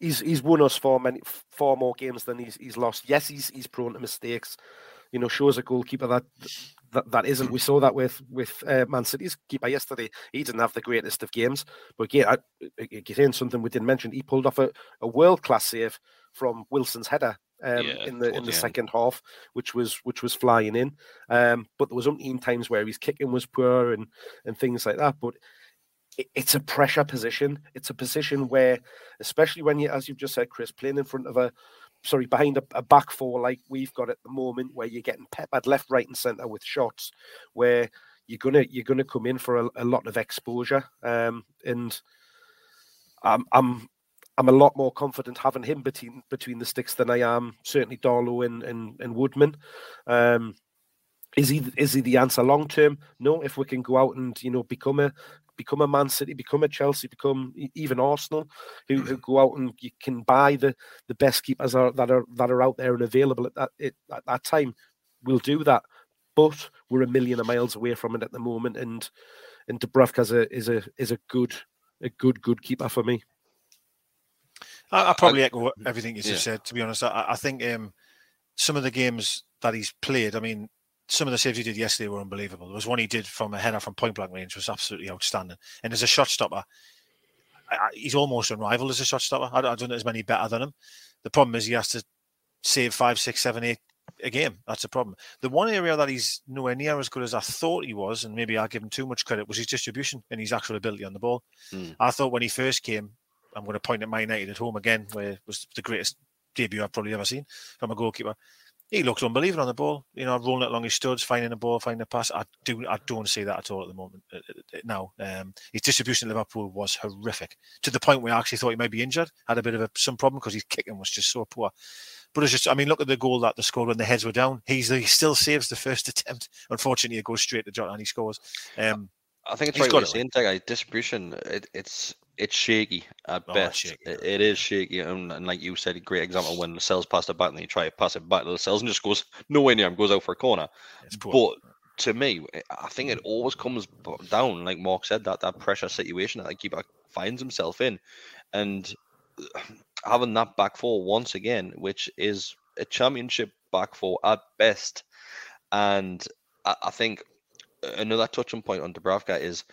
he's he's won us four many four more games than he's he's lost. Yes, he's he's prone to mistakes. You know, shows a goalkeeper that that, that isn't. We saw that with with uh, Man City's keeper yesterday. He didn't have the greatest of games, but again, I, again something we didn't mention. He pulled off a, a world class save from Wilson's header. Um, Yeah, in the in the end. second half, which was which was flying in, um, but there was umpteen times where his kicking was poor and and things like that. But it- it's a pressure position. It's a position where, especially when you, as you've just said, Kris, playing in front of a, sorry, behind a, a back four like we've got at the moment, where you're getting peppered left, right, and centre with shots, where you're gonna you're gonna come in for a, a lot of exposure. Um, and I'm I'm I'm a lot more confident having him between between the sticks than I am certainly Darlow and and, and Woodman. Um, is he is he the answer long term? No. If we can go out and you know become a become a Man City, become a Chelsea, become even Arsenal, who, who go out and you can buy the the best keepers are, that are that are out there and available at that it, at that time, we'll do that. But we're a million of miles away from it at the moment, and and Dubravka is a is a is a good a good good keeper for me. I, I probably echo everything you just yeah. said. To be honest, I, I think um, some of the games that he's played, I mean, some of the saves he did yesterday were unbelievable. There was one he did from a header from point blank range, was absolutely outstanding. And as a shot stopper, I, I, he's almost unrivaled as a shot stopper. I, don't- I don't know there's many better than him. The problem is he has to save five, six, seven, eight a game. That's a problem. The one area that he's nowhere near as good as I thought he was, and maybe I give him too much credit, was his distribution and his actual ability on the ball. Hmm. I thought when he first came, I'm going to point at Man United at home again, where it was the greatest debut I've probably ever seen from a goalkeeper. He looks unbelievable on the ball, you know, rolling it along his studs, finding the ball, finding the pass. I do, I don't see that at all at the moment. uh, uh, Now, um, his distribution at Liverpool was horrific to the point where I actually thought he might be injured, had a bit of a, some problem because his kicking was just so poor. But it's just, I mean, look at the goal that they scored when the heads were down. He's he still saves the first attempt. Unfortunately, it goes straight to Jota and he scores. Um, I think it's right what you're saying. Distribution, it, it's it's shaky at Oh, best. shaky, It- it is shaky, and, and like you said, a great example when Lascelles passed it back, and then you try to pass it back to Lascelles and just goes nowhere near him, goes out for a corner. But to me, eh, I think it always comes down, like Mark said, that that pressure situation that the keeper uh, finds himself in, and uh, having that back four once again, which is a championship back four at best, and I, I think another touching point on Dubravka is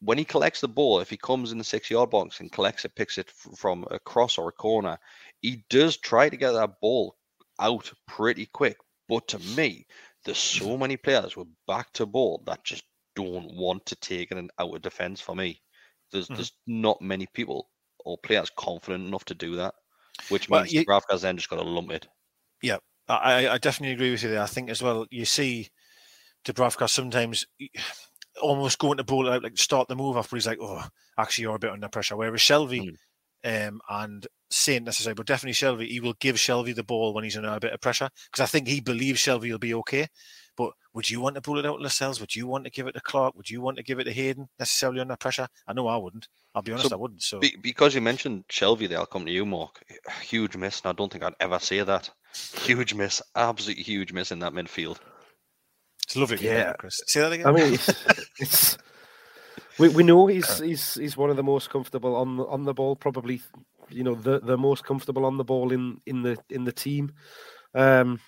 when he collects the ball, if he comes in the six yard box and collects it, picks it f- from a cross or a corner, he does try to get that ball out pretty quick. But to me, there's so many players with back to ball that just don't want to take it and out of defense for me. There's Mhm. there's not many people or players confident enough to do that, which Well, means you- Dubravka's then just got to lump it. Yeah, I, I definitely agree with you there. I think as well, you see Dubravka sometimes almost going to bowl it out, like start the move off, but he's like, oh, actually, you're a bit under pressure. Whereas Shelvey um, and Saint necessarily, but definitely Shelvey, he will give Shelvey the ball when he's under a bit of pressure because I think he believes Shelvey will be okay. But would you want to pull it out Lascelles? Would you want to give it to Clark? Would you want to give it to Hayden necessarily under pressure? I know I wouldn't. I'll be honest, So, I wouldn't. So Be- because you mentioned Shelvey there, I'll come to you, Mark. Huge miss, and I don't think I'd ever say that. Huge miss, absolutely huge miss in that midfield. It's lovely. Yeah. that, Kris. Say that again. I mean, it's, it's we, we know he's he's he's one of the most comfortable on the on the ball, probably you know the the most comfortable on the ball in in the in the team. Um,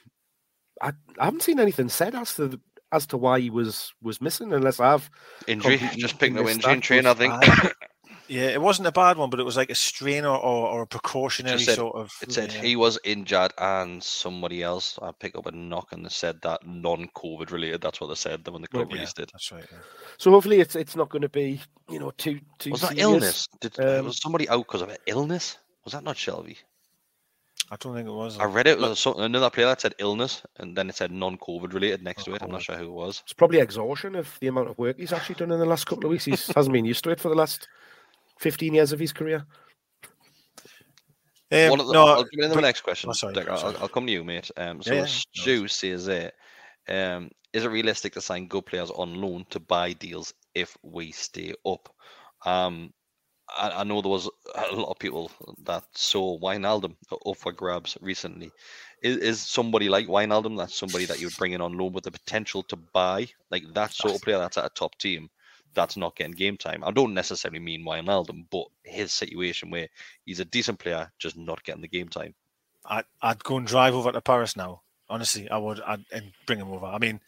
I, I haven't seen anything said as to the, as to why he was was missing, unless I've Injury, just picking up injury in train, I think. I- Yeah, it wasn't a bad one, but it was like a strain or, or, or a precautionary said- sort of. It said yeah. he was injured and somebody else. I pick up a knock and they said that non-COVID related. That's what they said when the Well, club yeah, released it. That's right. yeah. So hopefully it's it's not going to be you know too too. Was that illness? Did Um, was somebody out because of an illness? Was that not Shelvey? I don't think it was. I read it was some, another player that said illness, and then it said non-COVID related next to it. I'm not sure who it was. It's probably exhaustion of the amount of work he's actually done in the last couple of weeks. He hasn't been used to it for the last fifteen years of his career. Um, One of the, no, I'll jump into the but- next question. Oh, sorry, Dick, I'll. I'll come to you, mate. Um, so Yeah, yeah, Stu says it. Um, is it realistic to sign good players on loan to buy deals if we stay up? Um, I, I know there was a lot of people that saw Wijnaldum up for grabs recently. Is, is somebody like Wijnaldum that's somebody that you would bring in on loan with the potential to buy like that sort of player that's at a top team that's not getting game time? I don't necessarily mean Wijnaldum, but his situation where he's a decent player just not getting the game time. I'd, I'd go and drive over to Paris now. Honestly, I would, I'd, and bring him over. I mean,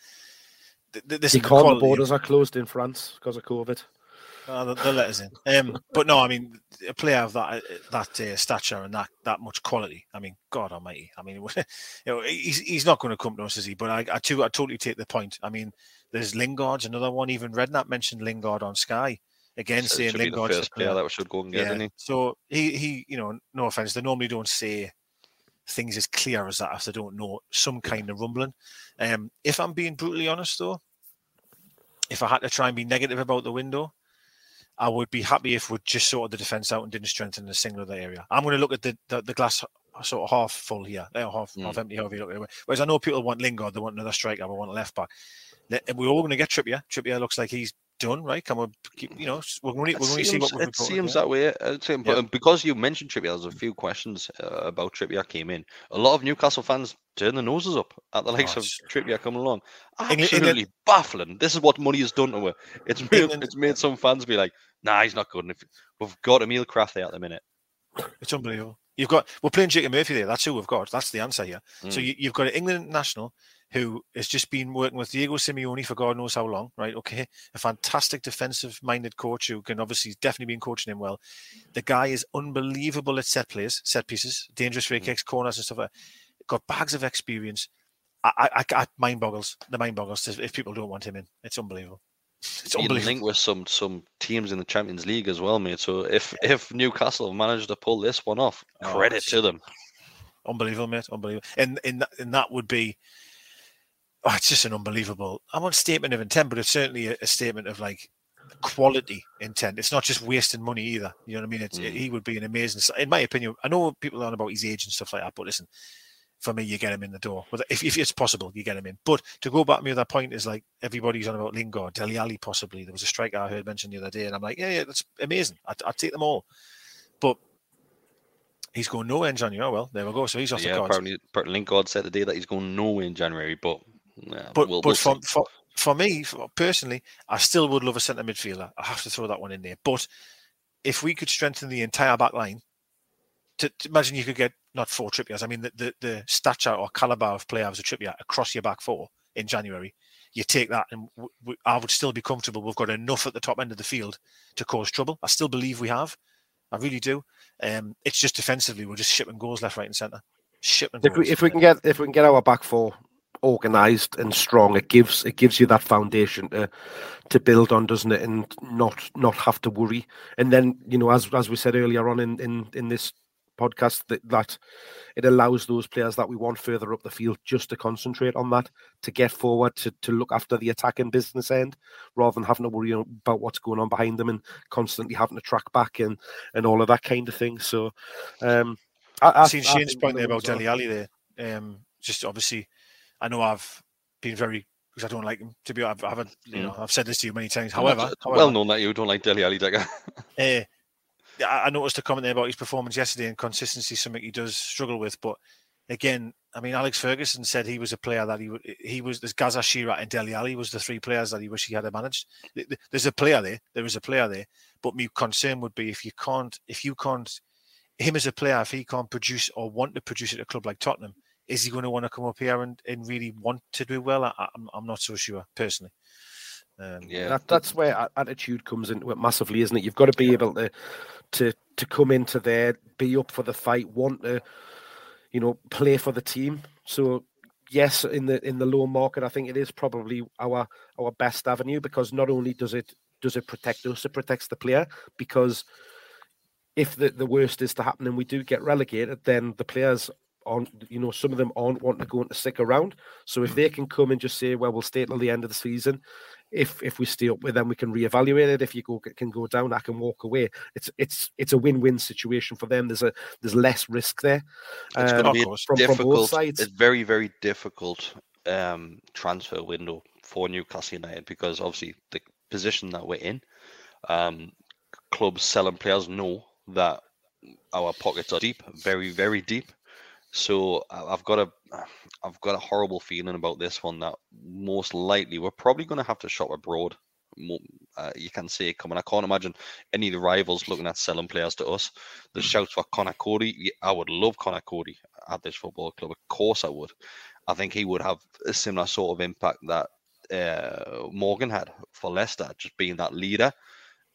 th- th- this He is the the quality- borders are closed in France because of COVID. Uh, the, the letters in. Um, but no, I mean, a player of that that uh, stature and that that much quality. I mean, God Almighty. I mean, you know, he's he's not going to come to us, is he? But I, I too, I totally take the point. I mean, there's Lingard's another one. Even Redknapp mentioned Lingard on Sky again, So saying Lingard the first player that we should go and get, yeah. he? So he he, you know, no offense, they normally don't say things as clear as that if they don't know some kind of rumbling. Um, if I'm being brutally honest, though, if I had to try and be negative about the window, I would be happy if we'd just sorted the defence out and didn't strengthen a single other area. I'm going to look at the, the, the glass sort of half full here, uh, half, half empty, however you look at it. Whereas I know people want Lingard, they want another striker, they want a left back. We're all going to get Trippier. Trippier looks like he's done, right? Can we keep, you know, we're going to, we're going to see what it seems that way. uh, Tim, But Yeah. because you mentioned Trippier, there's a few questions uh, about Trippier came in. A lot of Newcastle fans turn their noses up at the likes of Trippier coming along. England- Absolutely baffling. This is what money has done to her. It's made, England- it's made some fans be like, "Nah, he's not good." And if we've got Emil Krafth there at the minute, It's unbelievable. You've got we're playing Jacob Murphy there. That's who we've got. That's the answer here. So Mm. you, you've got an England national who has just been working with Diego Simeone for God knows how long, right? Okay, a fantastic defensive-minded coach who can obviously definitely been coaching him well. The guy is unbelievable at set plays, set pieces, dangerous free mm-hmm. kicks, corners, and stuff. Like. Got bags of experience. I, I, I, mind boggles. The mind boggles if people don't want him in. It's unbelievable. It's you unbelievable. link with some some teams in the Champions League as well, mate. So if if Newcastle managed to pull this one off, Oh, credit to them. unbelievable, mate. Unbelievable. And and and that would be, oh, it's just an unbelievable. I want statement of intent, but it's certainly a, a statement of like quality intent. It's not just wasting money either. You know what I mean? It's, Mm. He would be an amazing. In my opinion, I know people are on about his age and stuff like that, but listen. For me, you get him in the door. If, if it's possible, you get him in. But to go back to my other point is like everybody's on about Lingard, Dele Alli possibly. There was a striker I heard mentioned the other day, and I'm like, yeah, yeah, that's amazing. I'd, I'd take them all. But he's going nowhere in January. Oh, well, there we go. So he's off Yeah, the cards. apparently, apparently Lingard said the day that he's going nowhere in January, but yeah, But we'll, but we'll for, for for me for, personally, I still would love a centre midfielder. I have to throw that one in there. But if we could strengthen the entire back line, to, to imagine you could get not four Trippiers. I mean the, the the stature or caliber of player as a Trippier across your back four in January. You take that, and w- w- I would still be comfortable. We've got enough at the top end of the field to cause trouble. I still believe we have. I really do. Um, it's just defensively, we're just shipping goals left, right, and centre. Shipping If we if we can get if we can get our back four organized and strong, it gives it gives you that foundation to to build on, doesn't it? And not not have to worry. And then you know, as as we said earlier on in in in this podcast, that that it allows those players that we want further up the field just to concentrate on that, to get forward, to to look after the attacking business end, rather than having to worry about what's going on behind them and constantly having to track back and and all of that kind of thing. So. um I, I've seen Shane's point there about Dele Alli there. Um, just obviously, I know I've been very because I don't like him. To be, I've, I haven't, you know, I've said this to you many times. However, however, well known that you don't like Dele Alli, Digger. uh, I I noticed a comment there about his performance yesterday and consistency, something he does struggle with. But again, I mean, Alex Ferguson said he was a player that he would, he was, there's Gazza Shearer and Dele Alli was the three players that he wish he had managed. Th- th- There's a player there, there is a player there. But my concern would be if you can't, if you can't, him as a player, if he can't produce or want to produce at a club like Tottenham, is he going to want to come up here and, and really want to do well? I, I'm, I'm not so sure personally. Um, Yeah, that, that's where attitude comes into it massively, isn't it? You've got to be able to to to come into there, be up for the fight, want to, you know, play for the team. So yes, in the in the low market, I think it is probably our our best avenue because not only does it does it protect us, it protects the player because if the, the worst is to happen and we do get relegated, then the players aren't, you know, some of them aren't wanting to go and to stick around. So if they can come and just say, well, we'll stay till the end of the season. If if we stay up with them, we can reevaluate it. If you go can go down, I can walk away. It's it's it's a win-win situation for them. There's a there's less risk there. It's going um, to be of a course. from- from both difficult. sides. It's very, very difficult um, transfer window for Newcastle United because obviously the position that we're in, um, clubs selling players know that our pockets are deep, very, very deep. So I've got a, I've got a horrible feeling about this one that most likely we're probably going to have to shop abroad. Uh, you can see it coming. I can't imagine any of the rivals looking at selling players to us. The shouts for Conor Coady. I would love Conor Coady at this football club. Of course, I would. I think he would have a similar sort of impact that uh, Morgan had for Leicester, just being that leader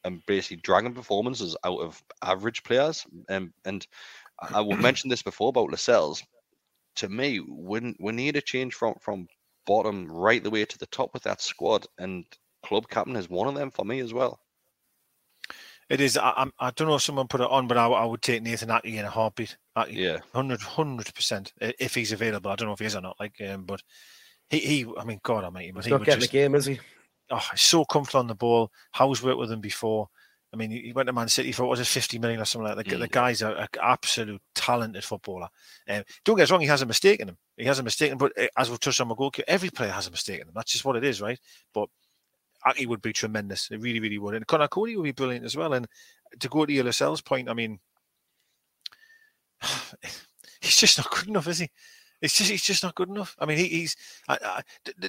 and basically dragging performances out of average players. Um, and I I will mention this before about Lascelles. To me, we, we need a change from from bottom right the way to the top with that squad, and club captain is one of them for me as well. It is. I, I'm- I don't know if someone put it on, but I, I would take Nathan Aké in a heartbeat. Aké, Yeah, 100 percent if he's available. I don't know if he is or not. Like, um, but he, he. I mean, God Almighty, but He's he not getting just, the game, is he? oh, he's so comfortable on the ball. Howe's worked with him before? I mean, he he went to Man City for what was it, 50 million or something like that. The, the Mm. guy's an absolute talented footballer. Um, don't get us wrong, he has a mistake in him. He has a mistake, in- but uh, as we've touched on McGoki, every player has a mistake in them. That's just what it is, right? But Aké would be tremendous. It really, really would. And Conor Coady would be brilliant as well. And to go to Lascelles point, I mean, he's just not good enough, is he? It's just he's just not good enough. I mean, he, he's. I, I,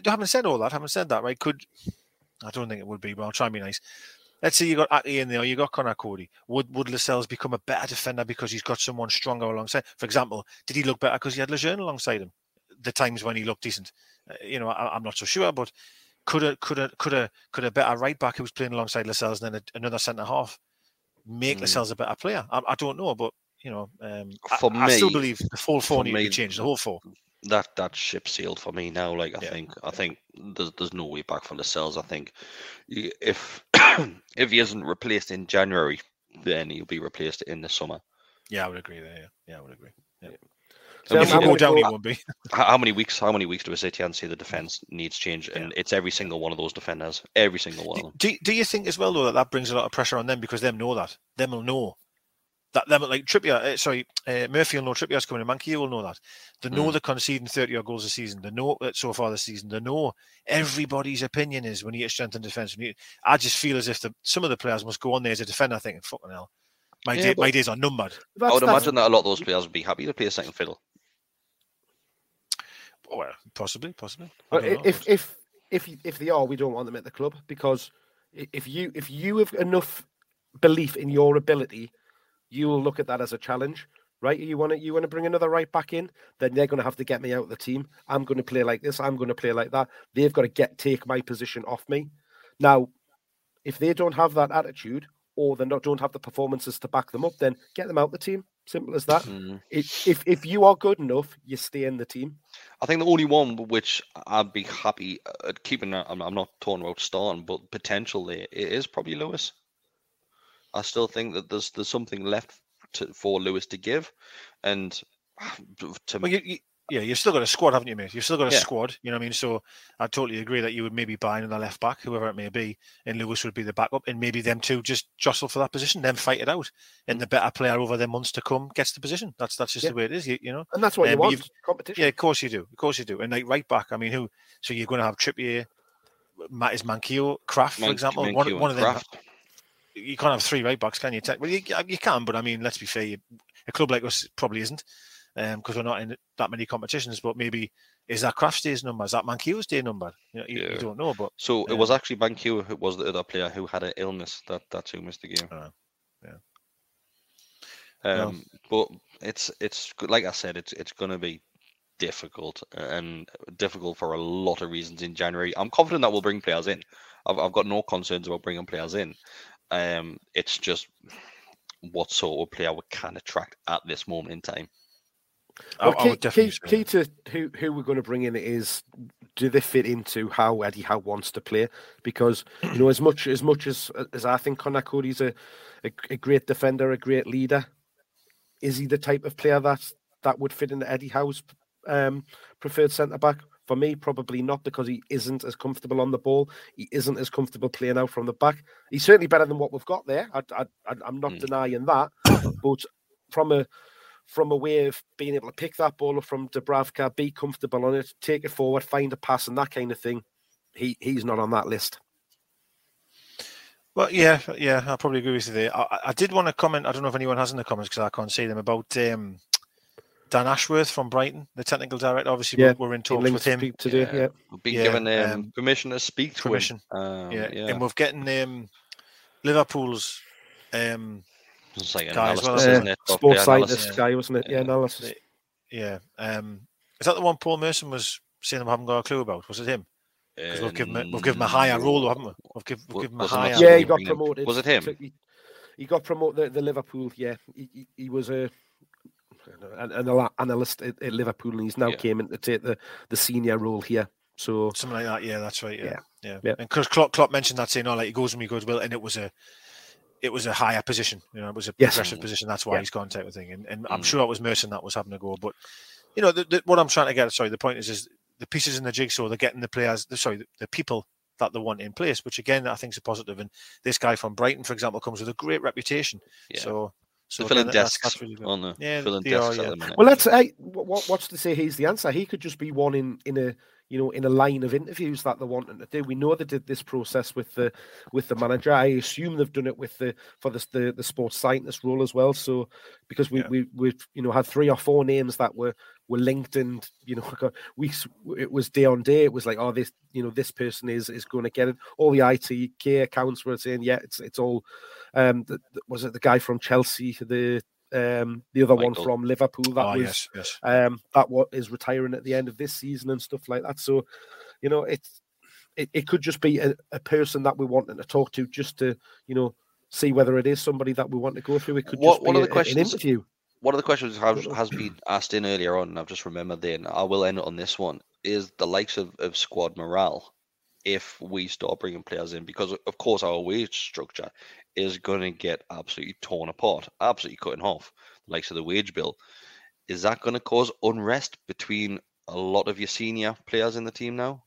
having said all that, having said that, right? Could I don't think it would be, but I'll try and be nice. Let's say you got Aké in there, you got Conor Coady. Would would Lascelles become a better defender because he's got someone stronger alongside? For example, did he look better because he had Lejeune alongside him? The times when he looked decent, Uh, you know, I, I'm not so sure, but could a could a could a could a better right back who was playing alongside Lascelles and then a, another centre half make Mm. Lascelles a better player? I, I don't know, but you know, um, I- For I, still believe the full four for need to be me, changed. The whole four. that that ship sailed for me now. Like I Yeah. think, I think there's there's no way back for Lascelles. I think if if he isn't replaced in January, then he'll be replaced in the summer. Yeah, I would agree there. Yeah, yeah I would agree. Yeah. So I if I'm we mean, go gonna down, he go- won't be. how, how many weeks? How many weeks do we sit here and say the defense needs change? And it's every single one of those defenders, every single one of Do, them. do, do you think as well though that that brings a lot of pressure on them because them know that them will know that them like Trippier, uh, sorry, uh, Murphy will know Trippier's coming. and Mankey will know that. They know Mm. they're conceding thirty odd goals a season. They know that so far this season. They know everybody's opinion is when you get strength in defence. when you- I just feel as if the, some of the players must go on there as a defender thinking, "Fucking hell, my Yeah, day, my days are numbered." I would imagine that a lot of those players would be happy to play a second fiddle. Well, possibly, possibly. But don't know, if if if if they are, we don't want them at the club because if you if you have enough belief in your ability, you will look at that as a challenge, right? You want to you want to bring another right back in, then they're going to have to get me out of the team. I'm going to play like this. I'm going to play like that. They've got to get take my position off me. Now, if they don't have that attitude or they not don't have the performances to back them up, then get them out the team. Simple as that. Mm. If if if you are good enough, you stay in the team. I think the only one which I'd be happy at keeping, I'm, I'm not talking about starting, but potentially it is probably Lewis. I still think that there's there's something left to, for Lewis to give, and to Well, you, you, yeah, you've still got a squad, haven't you, mate? You've still got a Yeah. squad. You know what I mean? So I totally agree that you would maybe buy another left back, whoever it may be, and Lewis would be the backup, and maybe them two just jostle for that position, then fight it out, and the better player over the months to come gets the position. That's that's just Yeah. the way it is. You, you know? And that's what Um, you want. you've- Competition. Yeah, of course you do. Of course you do. And like right back, I mean, who? So you're going to have Trippier, Matt is Manquillo, Krafth, for Man- example. Manquillo One, one of them. Krafth. You can't have three right backs, can you? Well, you, you can, but I mean, let's be fair. You, a club like us probably isn't, because we're not in that many competitions. But maybe is that Krafth's day's number? Is that Manquillo's day number? You, know, you, you don't know, but So it was actually Manquillo who was the other player who had an illness that that's who missed the game. Uh, yeah. Um, Well- but it's it's like I said, it's it's gonna be difficult and difficult for a lot of reasons in January. I'm confident that we'll bring players in. I've, I've got no concerns about bringing players in. Um, it's just what sort of player we can attract at this moment in time. Well, key, key, key, to who, who we're going to bring in is do they fit into how Eddie Howe wants to play? Because you know, as much as much as as I think Conor Coady's a, a, a great defender, a great leader, is he the type of player that that would fit into Eddie Howe's um, preferred centre back? For me, probably not because he isn't as comfortable on the ball. He isn't as comfortable playing out from the back. He's certainly better than what we've got there. I, am not mm. denying that. But from a from a way of being able to pick that ball up from Dubravka, be comfortable on it, take it forward, find a pass, and that kind of thing, he he's not on that list. Well, yeah, yeah, I probably agree with you there. I, I did want to comment. I don't know if anyone has in the comments because I can't see them about um, Dan Ashworth from Brighton, the technical director. Obviously, yeah, we're in talks with him today. Yeah, yeah. we've been yeah, given um, um, permission to speak to permission. him. Um, yeah. yeah, and we've getting um, Liverpool's um, it's like guy analysis, well, isn't it? Sports scientist guy, wasn't it? Yeah, analysis. Yeah. Um, is that the one Paul Merson was saying I haven't got a clue about? Was it him? Because we've given him, we've given him a higher role, haven't we? We've, give, we've given him a higher. Yeah, he got promoted. Was it him? He, he got promoted. The, the Liverpool. Yeah, he, he, he was a an, an analyst at, at, Liverpool, and he's now yeah. came in to take the, the senior role here. So something like that. Yeah, that's right. Yeah, yeah. yeah. yeah. And because Klopp, Klopp mentioned that saying, "Oh, like he goes with me goes well," and it was a it was a higher position. You know, it was a yes. progressive position. That's why yeah. he's gone type of thing. And, and mm. I'm sure it was Merson that was having a go. But you know, the, the, what I'm trying to get. Sorry, the point is, is the pieces in the jigsaw. They're getting the players. The, sorry, the, the people that they want in place, which again I think is a positive. And this guy from Brighton, for example, comes with a great reputation. Yeah. So so filling desks that's really on the yeah, filling desks are, yeah. Well, that's hey, what, what's to say he's the answer. He could just be one in in a you know in a line of interviews that they're wanting to do. We know they did this process with the with the manager. I assume they've done it with the for the the, the sports scientist role as well. So because we yeah. we we've you know had three or four names that were were linked and you know we it was day on day it was like oh this you know this person is is going to get it all the ITK accounts were saying yeah it's it's all um the, was it the guy from Chelsea the um the other Michael. one from Liverpool that oh, was yes, yes. um that what is retiring at the end of this season and stuff like that so you know it's it, it could just be a, a person that we wanted to talk to just to you know see whether it is somebody that we want to go through it could what, just be are the a, questions an interview one of the questions has, has been asked in earlier on, and I've just remembered then, I will end on this one, is the likes of, of squad morale if we start bringing players in, because of course our wage structure is going to get absolutely torn apart, absolutely cut in half, the likes of the wage bill. Is that going to cause unrest between a lot of your senior players in the team now?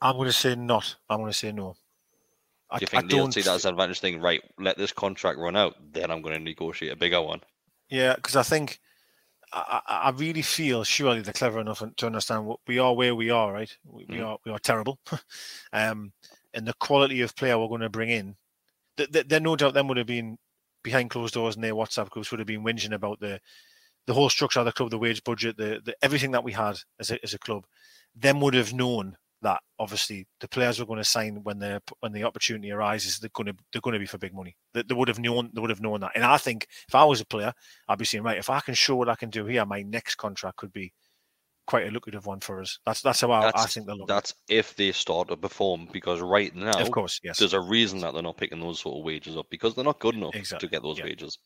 I'm going to say not. I'm going to say no. Do you think I, they'll see that as an advantage thing? Right, let this contract run out, then I'm going to negotiate a bigger one. Yeah, because I think I, I, really feel surely they're clever enough to understand what we are where we are. Right, we, we mm. are we are terrible, um, and the quality of player we're going to bring in. There, no doubt them would have been behind closed doors and their WhatsApp groups would have been whinging about the the whole structure of the club, the wage budget, the, the everything that we had as a, as a club. Them would have known that obviously the players were going to sign when the when the opportunity arises. They're going to they're going to be for big money. They, they, would have known they would have known that. And I think if I was a player, I'd be saying right, if I can show what I can do here, my next contract could be quite a lucrative one for us. That's that's how that's, I, think they're looking. That's if they start to perform because right now, of course, yes, there's a reason that they're not picking those sort of wages up because they're not good enough exactly. to get those yeah. wages.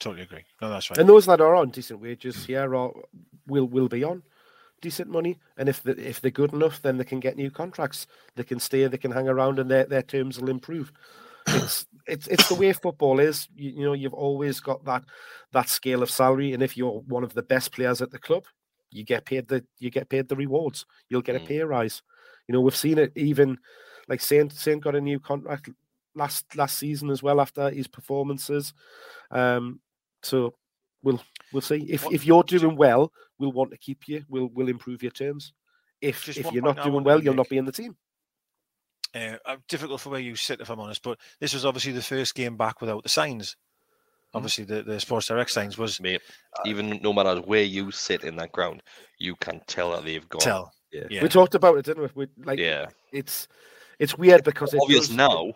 Totally agree. No, that's right. And those that are on decent wages, yeah, are, will will be on decent money, and if the, if they're good enough, then they can get new contracts. They can stay, they can hang around, and their, their terms will improve. It's it's it's the way football is. You, you know, you've always got that that scale of salary, and if you're one of the best players at the club, you get paid the you get paid the rewards. You'll get a mm. pay rise. You know, we've seen it even like Saint Saint got a new contract last last season as well after his performances. Um, so we'll we'll see. If if you're doing well, we'll want to keep you. We'll we'll improve your terms. If Just if you're not doing well, you'll not be in the team. Uh, difficult for where you sit, if I'm honest. But this was obviously the first game back without the signs. Hmm. Obviously, the, the Sports Direct signs was. Mate, uh, even no matter where you sit in that ground, you can tell that they've gone. Tell. Yeah. yeah. We talked about it, didn't we? we like, yeah. It's it's weird because it's obvious does, now.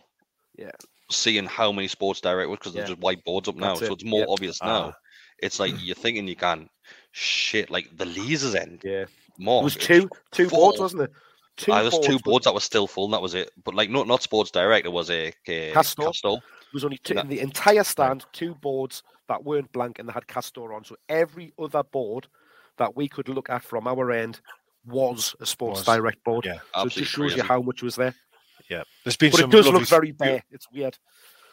Yeah. Seeing how many Sports Direct because yeah. there's just whiteboards up now, That's so it's more yep. obvious now. Ah. It's like you're thinking you can shit, like the Leazes end. Yeah. More. It was two two full. boards, wasn't it? Two Ah, there was two boards, boards that were still full, and that was it. But like, not not Sports Direct. It was a, a Castore. Castore. There was only two That- in the entire stand, two boards that weren't blank and they had Castore on. So every other board that we could look at from our end was a Sports Was. Direct board. Yeah, so it just shows you how much was there. Yeah, there's been But some it does lovely look very f- bare. It's weird.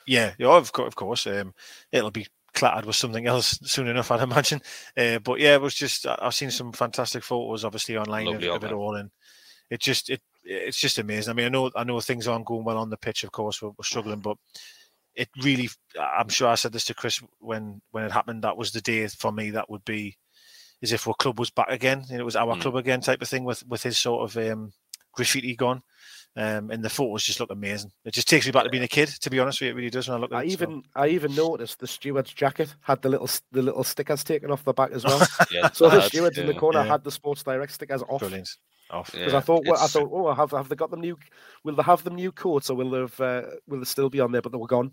Yeah, yeah, of course, of course. Um, it'll be clattered with something else soon enough, I'd imagine. Uh, but yeah, it was just I- I've seen some fantastic photos, obviously online of, Lovely of out it all, and it just it it's just amazing. I mean, I know I know things aren't going well on the pitch, of course, we're, we're struggling, but it really, I'm sure I said this to Kris when when it happened. That was the day for me that would be as if our club was back again, and it was our Mm. club again type of thing with with his sort of um, graffiti gone. Um, and the photos just look amazing. It just takes me back to being a kid, to be honest with you. It really does when I look at I it. so- even I even noticed the steward's jacket had the little the little stickers taken off the back as well. Yeah, so the that's- stewards in the corner Yeah. had the Sports Direct stickers off. Brilliant. Off. Because Yeah, I thought, well, I thought, oh, have have they got them new? Will they have them new coats, or will they have, uh, will they still be on there? But they were gone.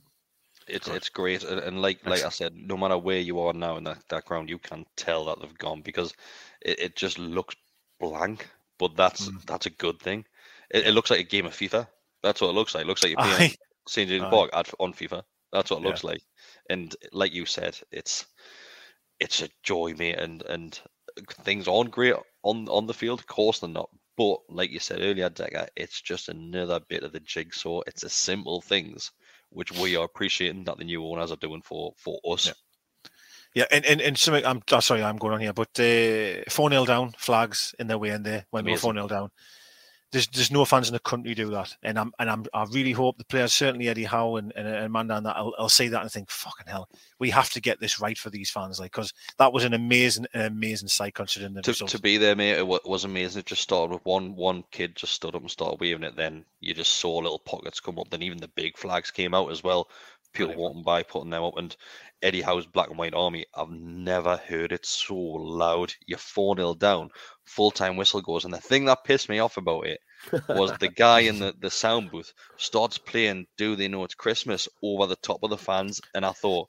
It's it's great, and, like like I said, no matter where you are now in that, that ground, you can tell that they've gone because it, it just looks blank. But that's Mm. that's a good thing. It, it looks like a game of FIFA. That's what it looks like. It looks like you're playing. St James. Park on FIFA. That's what it Yeah. looks like. And like you said, it's it's a joy, mate. And and things aren't great on on the field. Of course they're not. But like you said earlier, Deka, it's just another bit of the jigsaw. It's the simple things which we are appreciating that the new owners are doing for for us. Yeah. Yeah, and, and, and something I'm oh, sorry, I'm going on here, but uh, 4 0 down, flags in their way in there when we're Amazing. 4 0 down. There's there's no fans in the country do that. And I'm and I'm I really hope the players, certainly Eddie Howe and, and, and Amanda and that I'll, I'll say that and think, fucking hell, we have to get this right for these fans, like because that was an amazing, amazing sight considering the To, to be there, mate, it was amazing. It just started with one one kid just stood up and started waving it. Then you just saw little pockets come up. Then even the big flags came out as well. People walking by, putting them up. And Eddie Howe's Black and White Army, I've never heard it so loud. You're 4 0 down, full time whistle goes. And the thing that pissed me off about it was the guy in the, the sound booth starts playing Do They Know It's Christmas over the top of the fans. And I thought,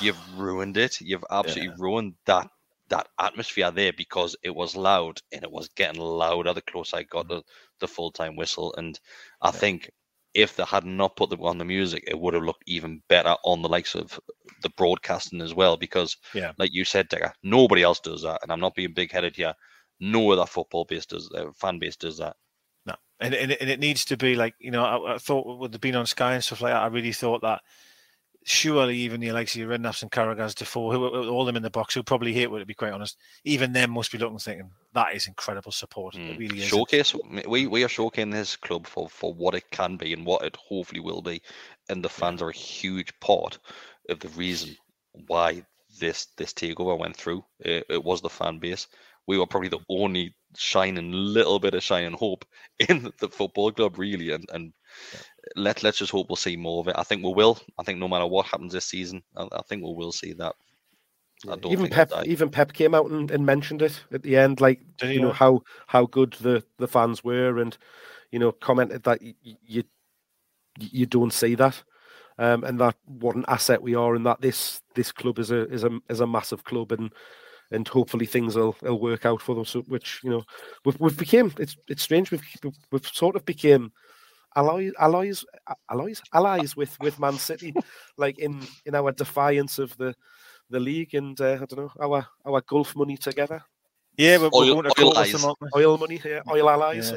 you've ruined it. You've absolutely ruined that that atmosphere there because it was loud and it was getting louder the closer I got to the full time whistle. And I think if they had not put them on the music, it would have looked even better on the likes of the broadcasting as well. Because, Yeah. like you said, Deka, nobody else does that. And I'm not being big headed here. No other football base does, uh, fan base does that. No, and and it, and it needs to be like you know. I, I thought with the being on Sky and stuff like that, I really thought that surely even the likes of Redknapp's and Carragher's, Defoe, who all them in the box, who probably hate it, to be quite honest, even them must be looking thinking that is incredible support. It Mm. really is. Showcase. We we are showcasing this club for for what it can be and what it hopefully will be, and the fans are a huge part of the reason why this this takeover went through. It, it was the fan base. We were probably the only shining little bit of shining hope in the football club, really, and and let let's just hope we'll see more of it. I think we will. I think no matter what happens this season, I, I think we will see that. I don't even think Pep, even Pep came out and, and mentioned it at the end, like Did you know now? how how good the the fans were, and you know commented that y- y- you you don't see that, um, and that what an asset we are, and that this this club is a is a is a massive club, and and hopefully things will, will work out for them. So, which you know we've we've became it's it's strange we've we've sort of became allies allies allies allies with with Man City, like in in our defiance of the the league and uh, I don't know our our Gulf money together, Yeah, we're, we're Oil- going to oil court with them, eyes. aren't we? oil money, yeah, oil allies.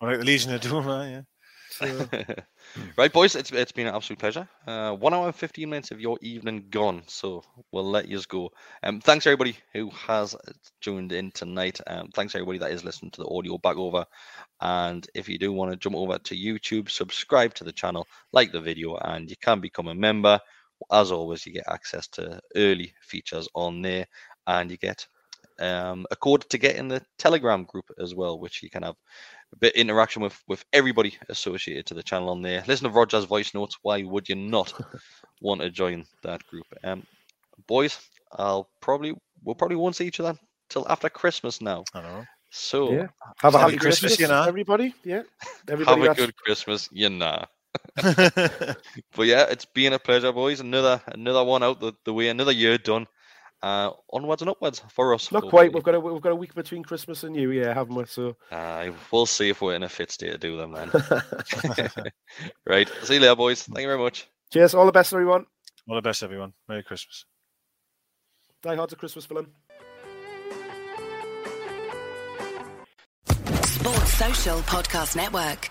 All right, the Legion of Doom, right, yeah. So, right, boys, it's it's been an absolute pleasure. Uh, one hour and fifteen minutes of your evening gone, so we'll let you go. Um, thanks everybody who has tuned in tonight. Um, thanks everybody that is listening to the audio back over. And if you do want to jump over to YouTube, subscribe to the channel, like the video, and you can become a member. As always, you get access to early features on there, and you get um, a code to get in the Telegram group as well, which you can have a bit interaction with with everybody associated to the channel on there. Listen to Roger's voice notes. Why would you not want to join that group? Um, boys, I'll probably we'll probably won't see each other till after Christmas now. I know. So yeah, have a Happy happy Christmas, Christmas, you know. everybody. Yeah, have a that's- good Christmas, you know. But yeah, it's been a pleasure, boys. Another another one out the, the way, another year done. Uh, onwards and upwards for us. Not quite. We've got a we've got a week between Christmas and New Year, haven't we? So Uh, we'll see if we're in a fit state to do them then. right. See you later, boys. Thank you very much. cheers, all the best, everyone. All the best, everyone. Merry Christmas. Die Hard's a Christmas film. Sports Social Podcast Network.